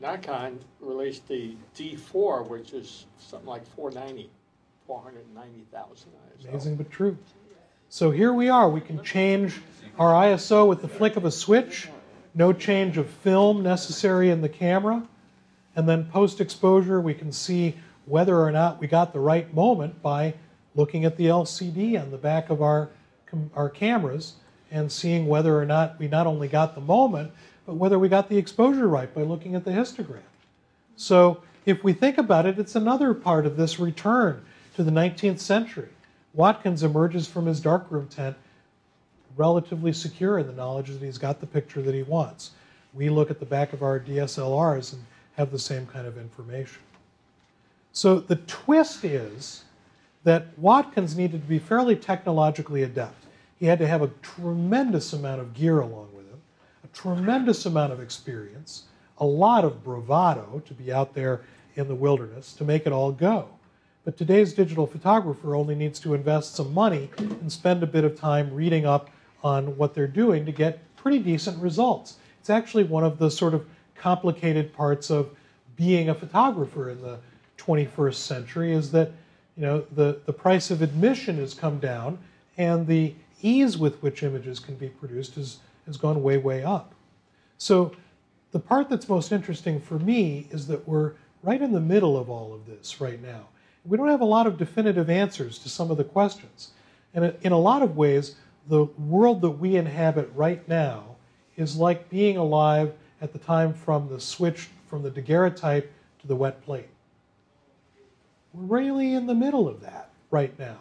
Nikon released the D4, which is something like 490, 490,000 ISO. Amazing but true. So here we are. We can change our ISO with the flick of a switch. No change of film necessary in the camera. And then post exposure, we can see whether or not we got the right moment by looking at the LCD on the back of our, our cameras and seeing whether or not we not only got the moment, but whether we got the exposure right by looking at the histogram. So if we think about it, it's another part of this return to the 19th century. Watkins emerges from his darkroom tent relatively secure in the knowledge that he's got the picture that he wants. We look at the back of our DSLRs and have the same kind of information. So the twist is that Watkins needed to be fairly technologically adept. He had to have a tremendous amount of gear along with him, a tremendous amount of experience, a lot of bravado to be out there in the wilderness to make it all go. But today's digital photographer only needs to invest some money and spend a bit of time reading up on what they're doing to get pretty decent results. It's actually one of the sort of complicated parts of being a photographer in the 21st century is that you know the, the price of admission has come down and the ease with which images can be produced has, has gone way, way up. So the part that's most interesting for me is that we're right in the middle of all of this right now. We don't have a lot of definitive answers to some of the questions. And in a lot of ways, the world that we inhabit right now is like being alive at the time from the switch from the daguerreotype to the wet plate. We're really in the middle of that right now.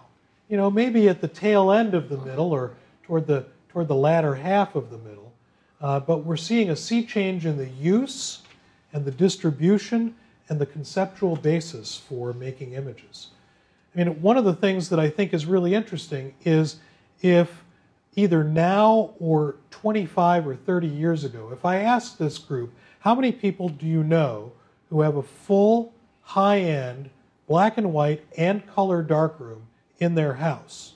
You know, maybe at the tail end of the middle or toward the toward the latter half of the middle, uh, but we're seeing a sea change in the use and the distribution and the conceptual basis for making images. I mean, one of the things that I think is really interesting is if either now or 25 or 30 years ago, if I asked this group, how many people do you know who have a full, high end, black and white, and color darkroom in their house?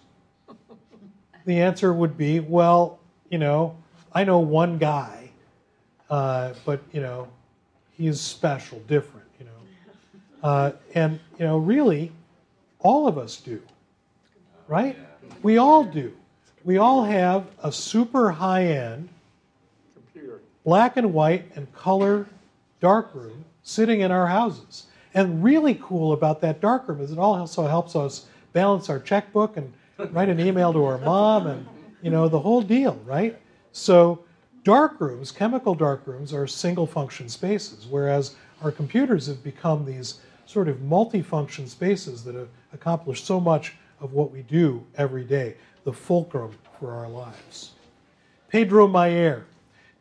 The answer would be, well, you know, I know one guy, uh, but, you know, he's special, different, you know. Uh, and, you know, really, all of us do, right? We all do. We all have a super high end Computer. black and white and color darkroom sitting in our houses. And really cool about that darkroom is it also helps us balance our checkbook and write an email to our mom and you know the whole deal, right? So darkrooms, chemical darkrooms, are single function spaces, whereas our computers have become these sort of multifunction spaces that have accomplished so much of what we do every day, the fulcrum for our lives. Pedro Meyer.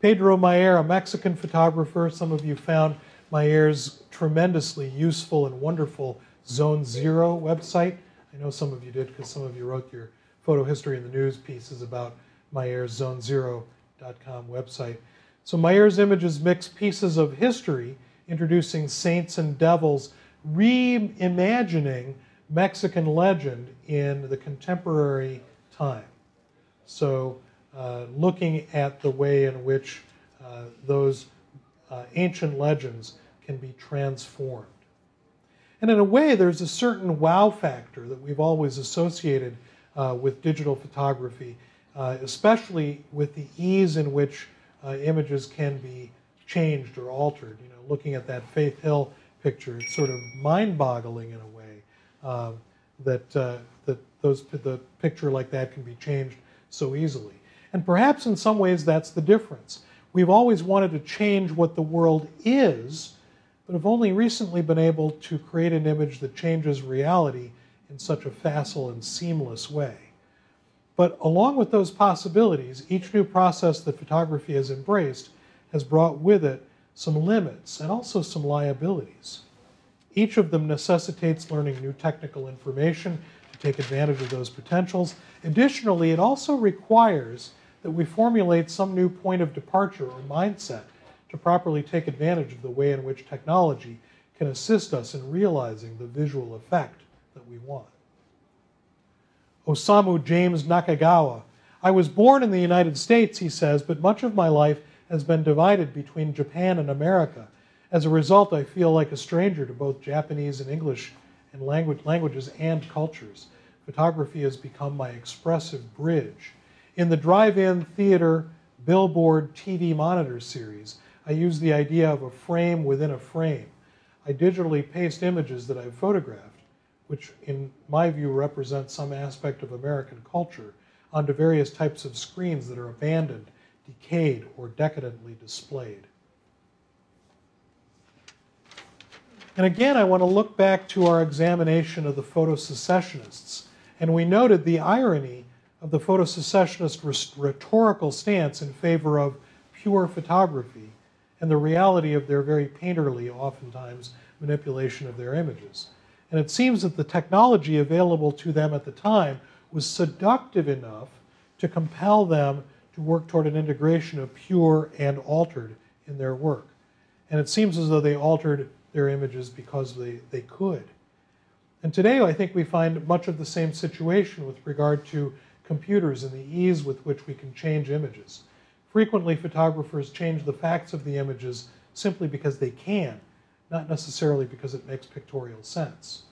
Pedro Meyer, a Mexican photographer. Some of you found Meyer's tremendously useful and wonderful Zone Zero website. I know some of you did because some of you wrote your photo history in the news pieces about Meyer's zonezero.com website. So Meyer's images mix pieces of history, introducing saints and devils, reimagining Mexican legend in the contemporary time. So uh, looking at the way in which uh, those uh, ancient legends can be transformed. And in a way, there's a certain wow factor that we've always associated uh, with digital photography, uh, especially with the ease in which uh, images can be changed or altered. You know, looking at that Faith Hill picture, it's sort of mind-boggling in a way um, that uh, that those the picture like that can be changed so easily. And perhaps in some ways that's the difference. We've always wanted to change what the world is, but have only recently been able to create an image that changes reality in such a facile and seamless way. But along with those possibilities, each new process that photography has embraced has brought with it some limits and also some liabilities. Each of them necessitates learning new technical information to take advantage of those potentials. Additionally, it also requires that we formulate some new point of departure or mindset to properly take advantage of the way in which technology can assist us in realizing the visual effect that we want. Osamu James Nakagawa. I was born in the United States, he says, but much of my life has been divided between Japan and America. As a result, I feel like a stranger to both Japanese and English and language, languages and cultures. Photography has become my expressive bridge in the drive in theater billboard TV monitor series, I use the idea of a frame within a frame. I digitally paste images that I've photographed, which in my view represent some aspect of American culture, onto various types of screens that are abandoned, decayed, or decadently displayed. And again, I want to look back to our examination of the photo secessionists, and we noted the irony of the photosecessionist rhetorical stance in favor of pure photography and the reality of their very painterly, oftentimes, manipulation of their images. And it seems that the technology available to them at the time was seductive enough to compel them to work toward an integration of pure and altered in their work. And it seems as though they altered their images because they, they could. And today, I think we find much of the same situation with regard to computers and the ease with which we can change images. Frequently, photographers change the facts of the images simply because they can, not necessarily because it makes pictorial sense.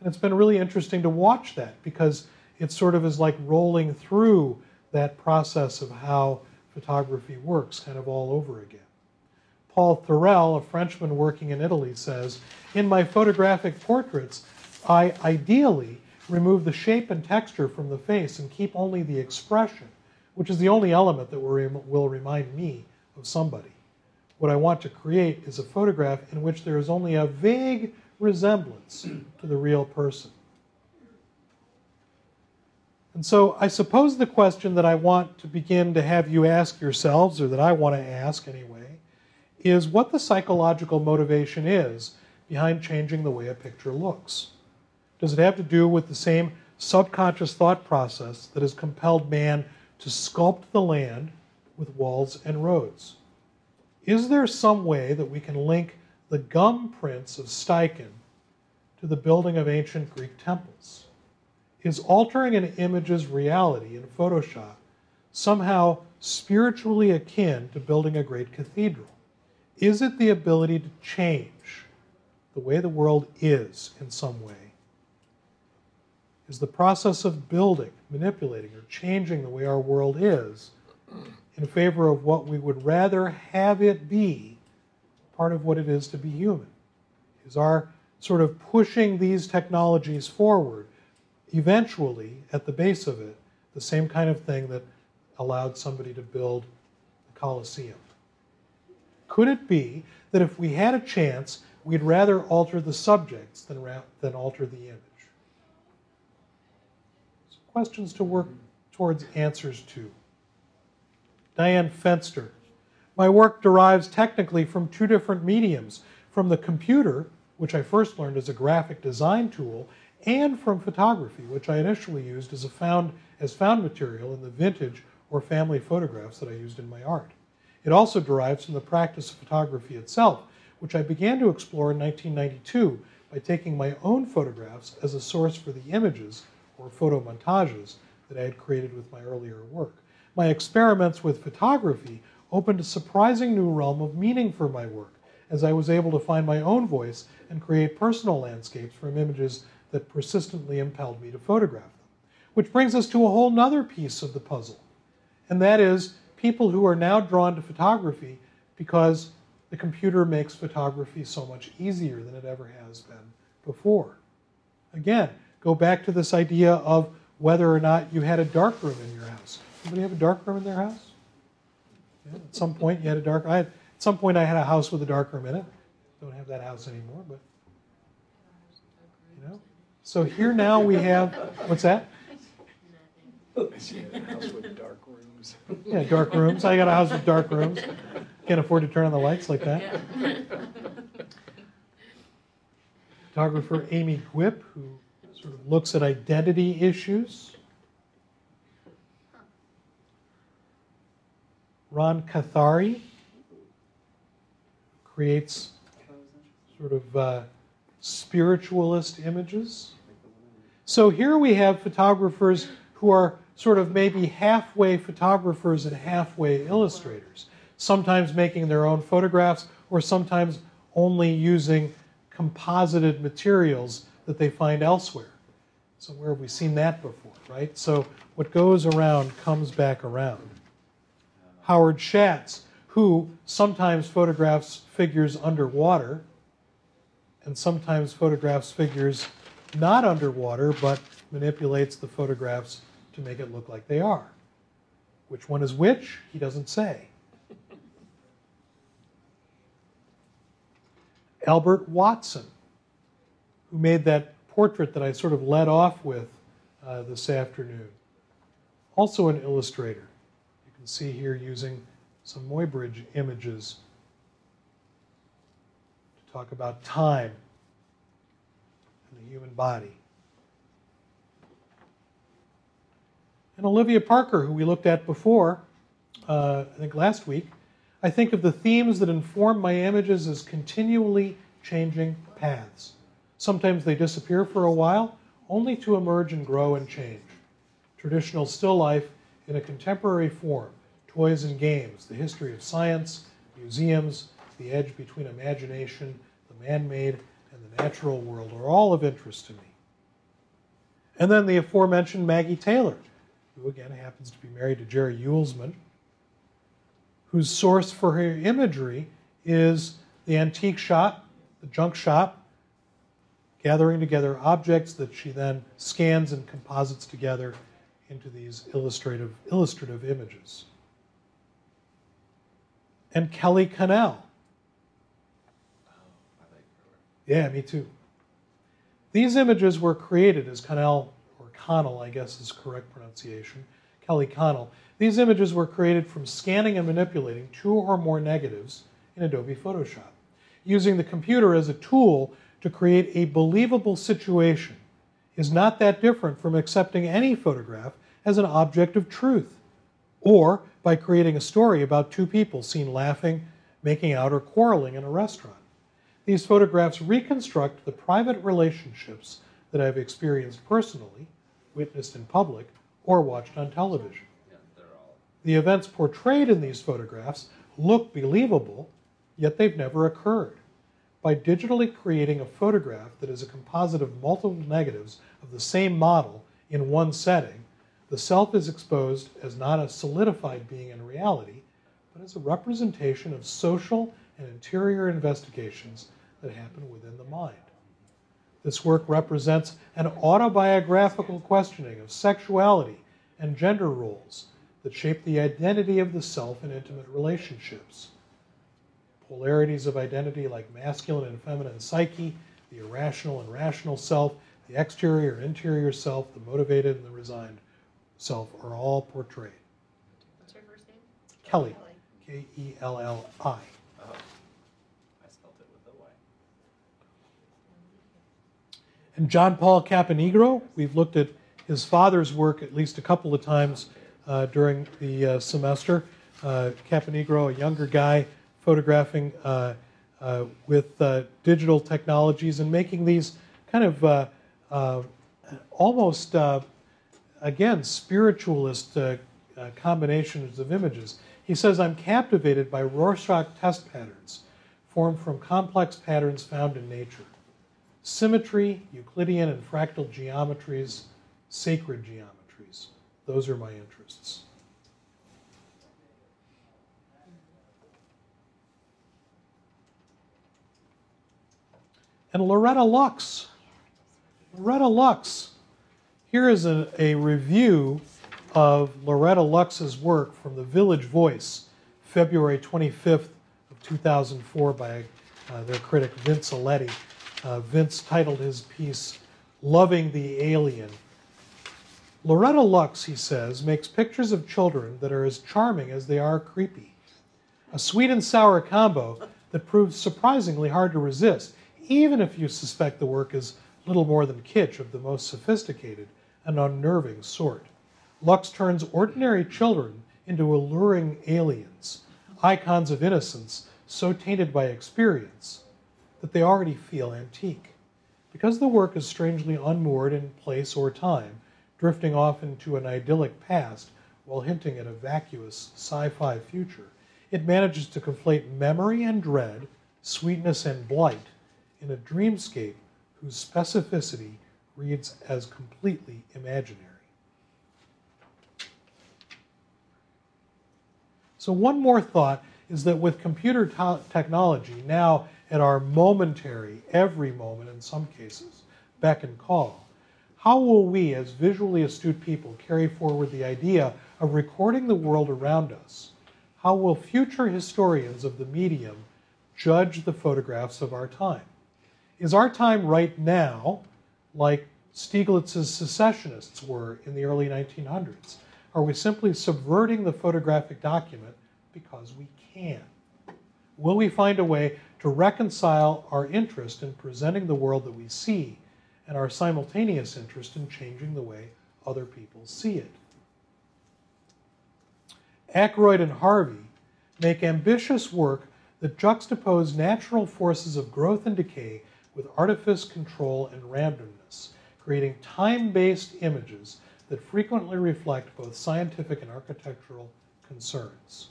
And it's been really interesting to watch that because it sort of is like rolling through that process of how photography works kind of all over again. Paul Thorel, a Frenchman working in Italy, says In my photographic portraits, I ideally remove the shape and texture from the face and keep only the expression, which is the only element that will remind me of somebody. What I want to create is a photograph in which there is only a vague resemblance to the real person. And so I suppose the question that I want to begin to have you ask yourselves, or that I want to ask anyway, is what the psychological motivation is behind changing the way a picture looks. Does it have to do with the same subconscious thought process that has compelled man to sculpt the land with walls and roads? Is there some way that we can link the gum prints of Steichen to the building of ancient Greek temples? Is altering an image's reality in Photoshop somehow spiritually akin to building a great cathedral? Is it the ability to change the way the world is in some way? is the process of building, manipulating, or changing the way our world is, in favor of what we would rather have it be part of what it is to be human. Is our sort of pushing these technologies forward, eventually, at the base of it, the same kind of thing that allowed somebody to build the Colosseum. Could it be that if we had a chance, we'd rather alter the subjects than, than alter the image? So questions to work towards answers to. Diane Fenster. My work derives technically from two different mediums from the computer, which I first learned as a graphic design tool, and from photography, which I initially used as, found, as found material in the vintage or family photographs that I used in my art. It also derives from the practice of photography itself, which I began to explore in 1992 by taking my own photographs as a source for the images or photomontages that I had created with my earlier work. My experiments with photography opened a surprising new realm of meaning for my work, as I was able to find my own voice and create personal landscapes from images that persistently impelled me to photograph them. Which brings us to a whole nother piece of the puzzle, and that is people who are now drawn to photography because the computer makes photography so much easier than it ever has been before. Again, go back to this idea of whether or not you had a darkroom in your house. Anybody have a darkroom in their house? Yeah, at some point, you had a dark. I had, at some point, I had a house with a darkroom in it. Don't have that house anymore, but you know. So here now we have what's that? She had a house with dark rooms. Yeah, dark rooms. I got a house with dark rooms. Can't afford to turn on the lights like that. Photographer Amy Guip, who sort of looks at identity issues. Ron Cathari creates sort of uh, spiritualist images. So here we have photographers who are sort of maybe halfway photographers and halfway illustrators, sometimes making their own photographs or sometimes only using composited materials that they find elsewhere. So, where have we seen that before, right? So, what goes around comes back around. Howard Schatz, who sometimes photographs figures underwater and sometimes photographs figures not underwater but manipulates the photographs to make it look like they are. Which one is which? He doesn't say. Albert Watson, who made that portrait that I sort of led off with uh, this afternoon, also an illustrator. You can see here using some Muybridge images to talk about time and the human body. And Olivia Parker, who we looked at before, uh, I think last week, I think of the themes that inform my images as continually changing paths. Sometimes they disappear for a while, only to emerge and grow and change. Traditional still life in a contemporary form, toys and games, the history of science, museums, the edge between imagination, the man made, and the natural world are all of interest to me. And then the aforementioned Maggie Taylor, who again happens to be married to Jerry Uelsmann, whose source for her imagery is the antique shop, the junk shop, gathering together objects that she then scans and composites together into these illustrative, illustrative images. And Kelli Cannell. Oh, yeah, me too. These images were created as Connell, Connell, I guess is correct pronunciation, Kelli Connell. These images were created from scanning and manipulating two or more negatives in Adobe Photoshop, using the computer as a tool to create a believable situation is not that different from accepting any photograph as an object of truth, or by creating a story about two people seen laughing, making out, or quarreling in a restaurant. These photographs reconstruct the private relationships that I've experienced personally, witnessed in public, or watched on television. Yeah, they're all. The events portrayed in these photographs look believable, yet they've never occurred. By digitally creating a photograph that is a composite of multiple negatives of the same model in one setting, the self is exposed as not a solidified being in reality, but as a representation of social and interior investigations that happen within the mind. This work represents an autobiographical questioning of sexuality and gender roles that shape the identity of the self in intimate relationships. Polarities of identity like masculine and feminine psyche, the irrational and rational self, the exterior and interior self, the motivated and the resigned self are all portrayed. What's your first name? Kelly, K E L L I spelled it with a Y. And John Paul Caponigro, we've looked at his father's work at least a couple of times uh, during the uh, semester. Uh, Caponigro, a younger guy, photographing uh, uh, with uh, digital technologies and making these kind of almost, again, spiritualist combinations of images. He says, I'm captivated by Rorschach test patterns formed from complex patterns found in nature. Symmetry, Euclidean and fractal geometries, sacred geometries. Those are my interests. And Loretta Lux. Loretta Lux. Here is a, a review of Loretta Lux's work from the Village Voice, February 25th of 2004 by uh, their critic Vince Aletti. Uh, Vince titled his piece Loving the Alien. Loretta Lux, he says, makes pictures of children that are as charming as they are creepy. A sweet and sour combo that proves surprisingly hard to resist, even if you suspect the work is little more than kitsch of the most sophisticated and unnerving sort. Lux turns ordinary children into alluring aliens, icons of innocence so tainted by experience that they already feel antique. Because the work is strangely unmoored in place or time, drifting off into an idyllic past while hinting at a vacuous sci fi future, it manages to conflate memory and dread, sweetness and blight, in a dreamscape whose specificity reads as completely imaginary. So, one more thought is that with computer technology now at our momentary, every moment in some cases, beck and call, how will we, as visually astute people, carry forward the idea of recording the world around us? How will future historians of the medium judge the photographs of our time? Is our time right now like Stieglitz's secessionists were in the early 1900s? Are we simply subverting the photographic document because we can? Will we find a way to reconcile our interest in presenting the world that we see and our simultaneous interest in changing the way other people see it? Ackroyd and Harvey make ambitious work that juxtapose natural forces of growth and decay with artifice, control, and randomness, creating time based images that frequently reflect both scientific and architectural concerns.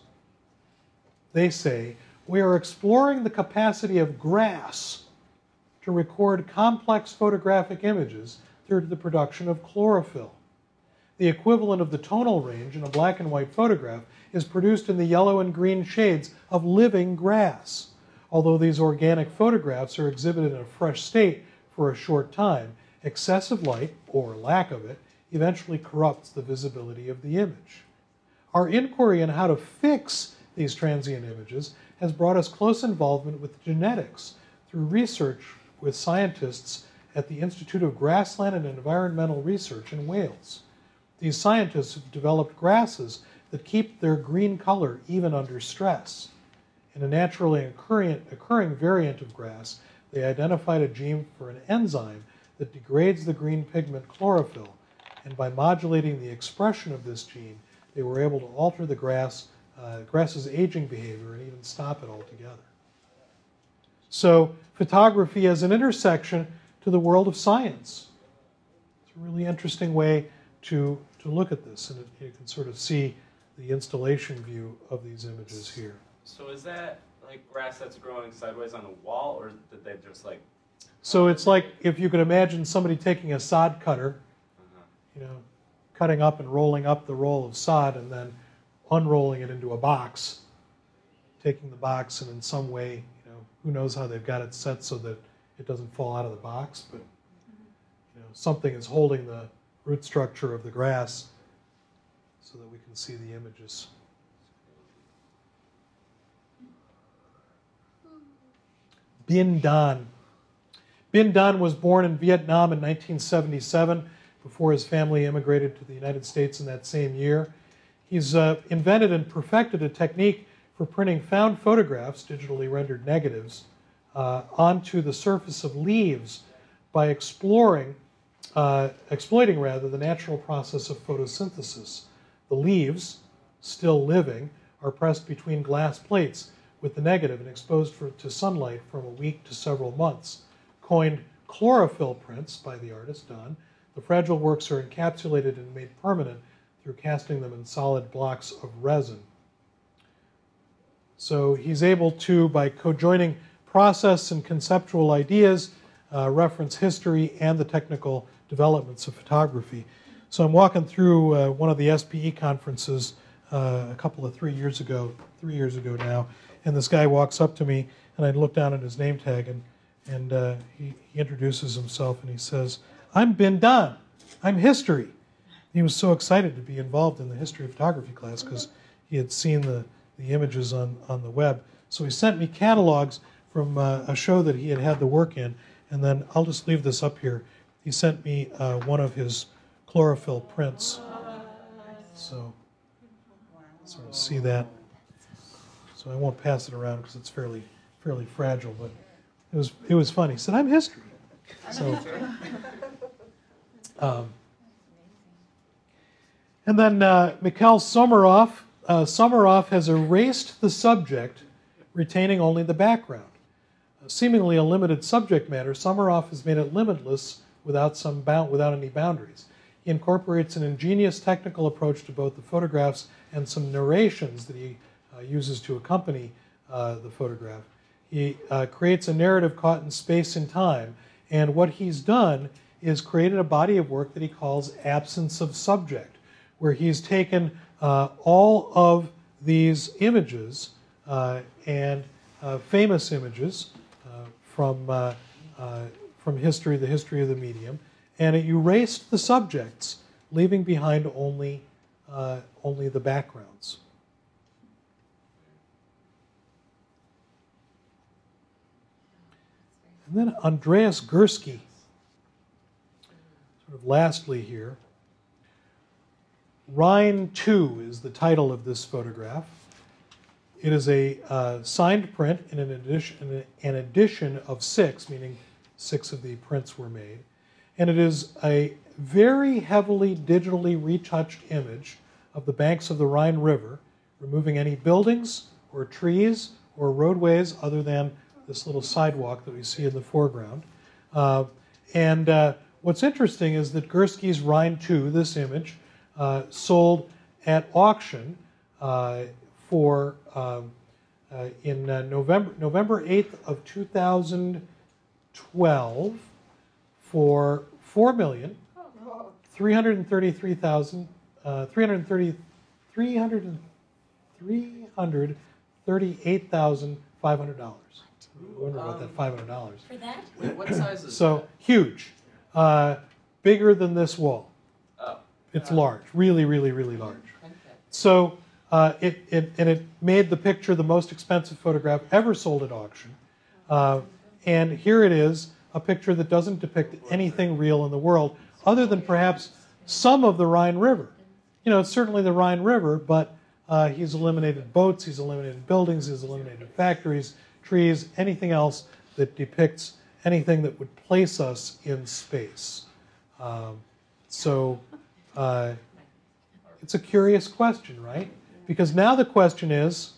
They say, we are exploring the capacity of grass to record complex photographic images through the production of chlorophyll. The equivalent of the tonal range in a black and white photograph is produced in the yellow and green shades of living grass. Although these organic photographs are exhibited in a fresh state for a short time, excessive light, or lack of it, eventually corrupts the visibility of the image. Our inquiry on how to fix these transient images has brought us close involvement with genetics through research with scientists at the Institute of Grassland and Environmental Research in Wales. These scientists have developed grasses that keep their green color even under stress. In a naturally occurring, variant of grass, they identified a gene for an enzyme that degrades the green pigment chlorophyll, and by modulating the expression of this gene, they were able to alter the grass, uh, grass's aging behavior and even stop it altogether. So, photography as an intersection to the world of science. It's a really interesting way to, to look at this, and it, you can sort of see the installation view of these images here. So is that like grass that's growing sideways on the wall, or did they just like? So it's like if you could imagine somebody taking a sod cutter, Uh-huh. you know, cutting up and rolling up the roll of sod and then unrolling it into a box, taking the box and in some way, you know, who knows how they've got it set so that it doesn't fall out of the box, but you know, something is holding the root structure of the grass so that we can see the images. Binh Danh. Binh Danh was born in Vietnam in 1977 before his family immigrated to the United States in that same year. He's uh, invented and perfected a technique for printing found photographs, digitally rendered negatives, uh, onto the surface of leaves by exploring, uh, exploiting rather, the natural process of photosynthesis. The leaves, still living, are pressed between glass plates with the negative and exposed for, to sunlight from a week to several months. Coined chlorophyll prints by the artist Danh, the fragile works are encapsulated and made permanent through casting them in solid blocks of resin. So he's able to, by co-joining process and conceptual ideas, uh, reference history and the technical developments of photography. So I'm walking through uh, one of the SPE conferences uh, a couple of three years ago, three years ago now, and this guy walks up to me, and I look down at his name tag, and and uh, he, he introduces himself, and he says, "I'm Binh Danh. I'm history." He was so excited to be involved in the history of photography class because he had seen the the images on on the web. So he sent me catalogs from uh, a show that he had had the work in, and then I'll just leave this up here. He sent me uh, one of his chlorophyll prints. So sort of see that. So I won't pass it around because it's fairly fairly fragile, but it was it was funny. He said, "I'm history." So, um, and then uh, Mikhail Somarov. Uh, has erased the subject, retaining only the background. Uh, seemingly a limited subject matter, Somarov has made it limitless without some bound, without any boundaries. He incorporates an ingenious technical approach to both the photographs and some narrations that he uh, uses to accompany uh, the photograph. He uh, creates a narrative caught in space and time, and what he's done is created a body of work that he calls Absence of Subject, where he's taken uh, all of these images uh, and uh, famous images from, from history, the history of the medium, and it erased the subjects, leaving behind only, only the backgrounds. And then Andreas Gursky, sort of lastly here. Rhine 2 is the title of this photograph. It is a uh, signed print in an edition, an edition of six, meaning six of the prints were made. And it is a very heavily digitally retouched image of the banks of the Rhine River, removing any buildings or trees or roadways other than this little sidewalk that we see in the foreground. Uh, and uh, what's interesting is that Gursky's Rhine 2, this image, uh, sold at auction uh, for um, uh, in uh, November November 8th of 2012 for four million three hundred and thirty-three thousand three hundred thirty three hundred three hundred thirty-eight thousand five hundred dollars. I wonder about that five hundred dollars. For that? Wait, what size is So that? huge, uh, bigger than this wall. It's large, really, really, really large. So uh, it, it and it made the picture the most expensive photograph ever sold at auction. Uh, and here it is, a picture that doesn't depict anything real in the world, other than perhaps some of the Rhine River. You know, it's certainly the Rhine River, but uh, he's eliminated boats, he's eliminated buildings, he's eliminated factories, trees, anything else that depicts anything that would place us in space. Um, so uh, it's a curious question, right? Because now the question is,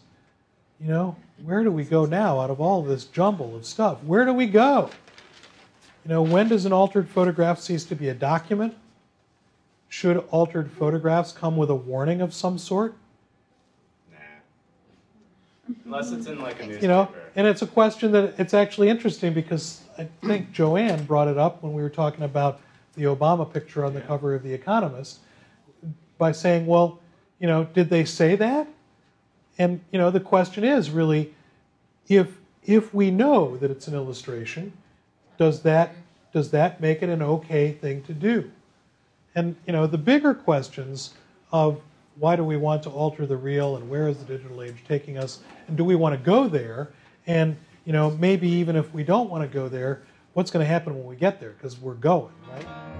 you know, where do we go now out of all this jumble of stuff? Where do we go? You know, when does an altered photograph cease to be a document? Should altered photographs come with a warning of some sort? Unless it's in like a newspaper. You know, and it's a question that it's actually interesting because I think Joanne brought it up when we were talking about the Obama picture on the cover of The Economist. by saying, well, you know, did they say that? And you know, the question is really, if if we know that it's an illustration, does that does that make it an okay thing to do? And you know, the bigger questions of why do we want to alter the real and where is the digital age taking us and do we want to go there? And you know, maybe even if we don't want to go there, what's going to happen when we get there because we're going, right?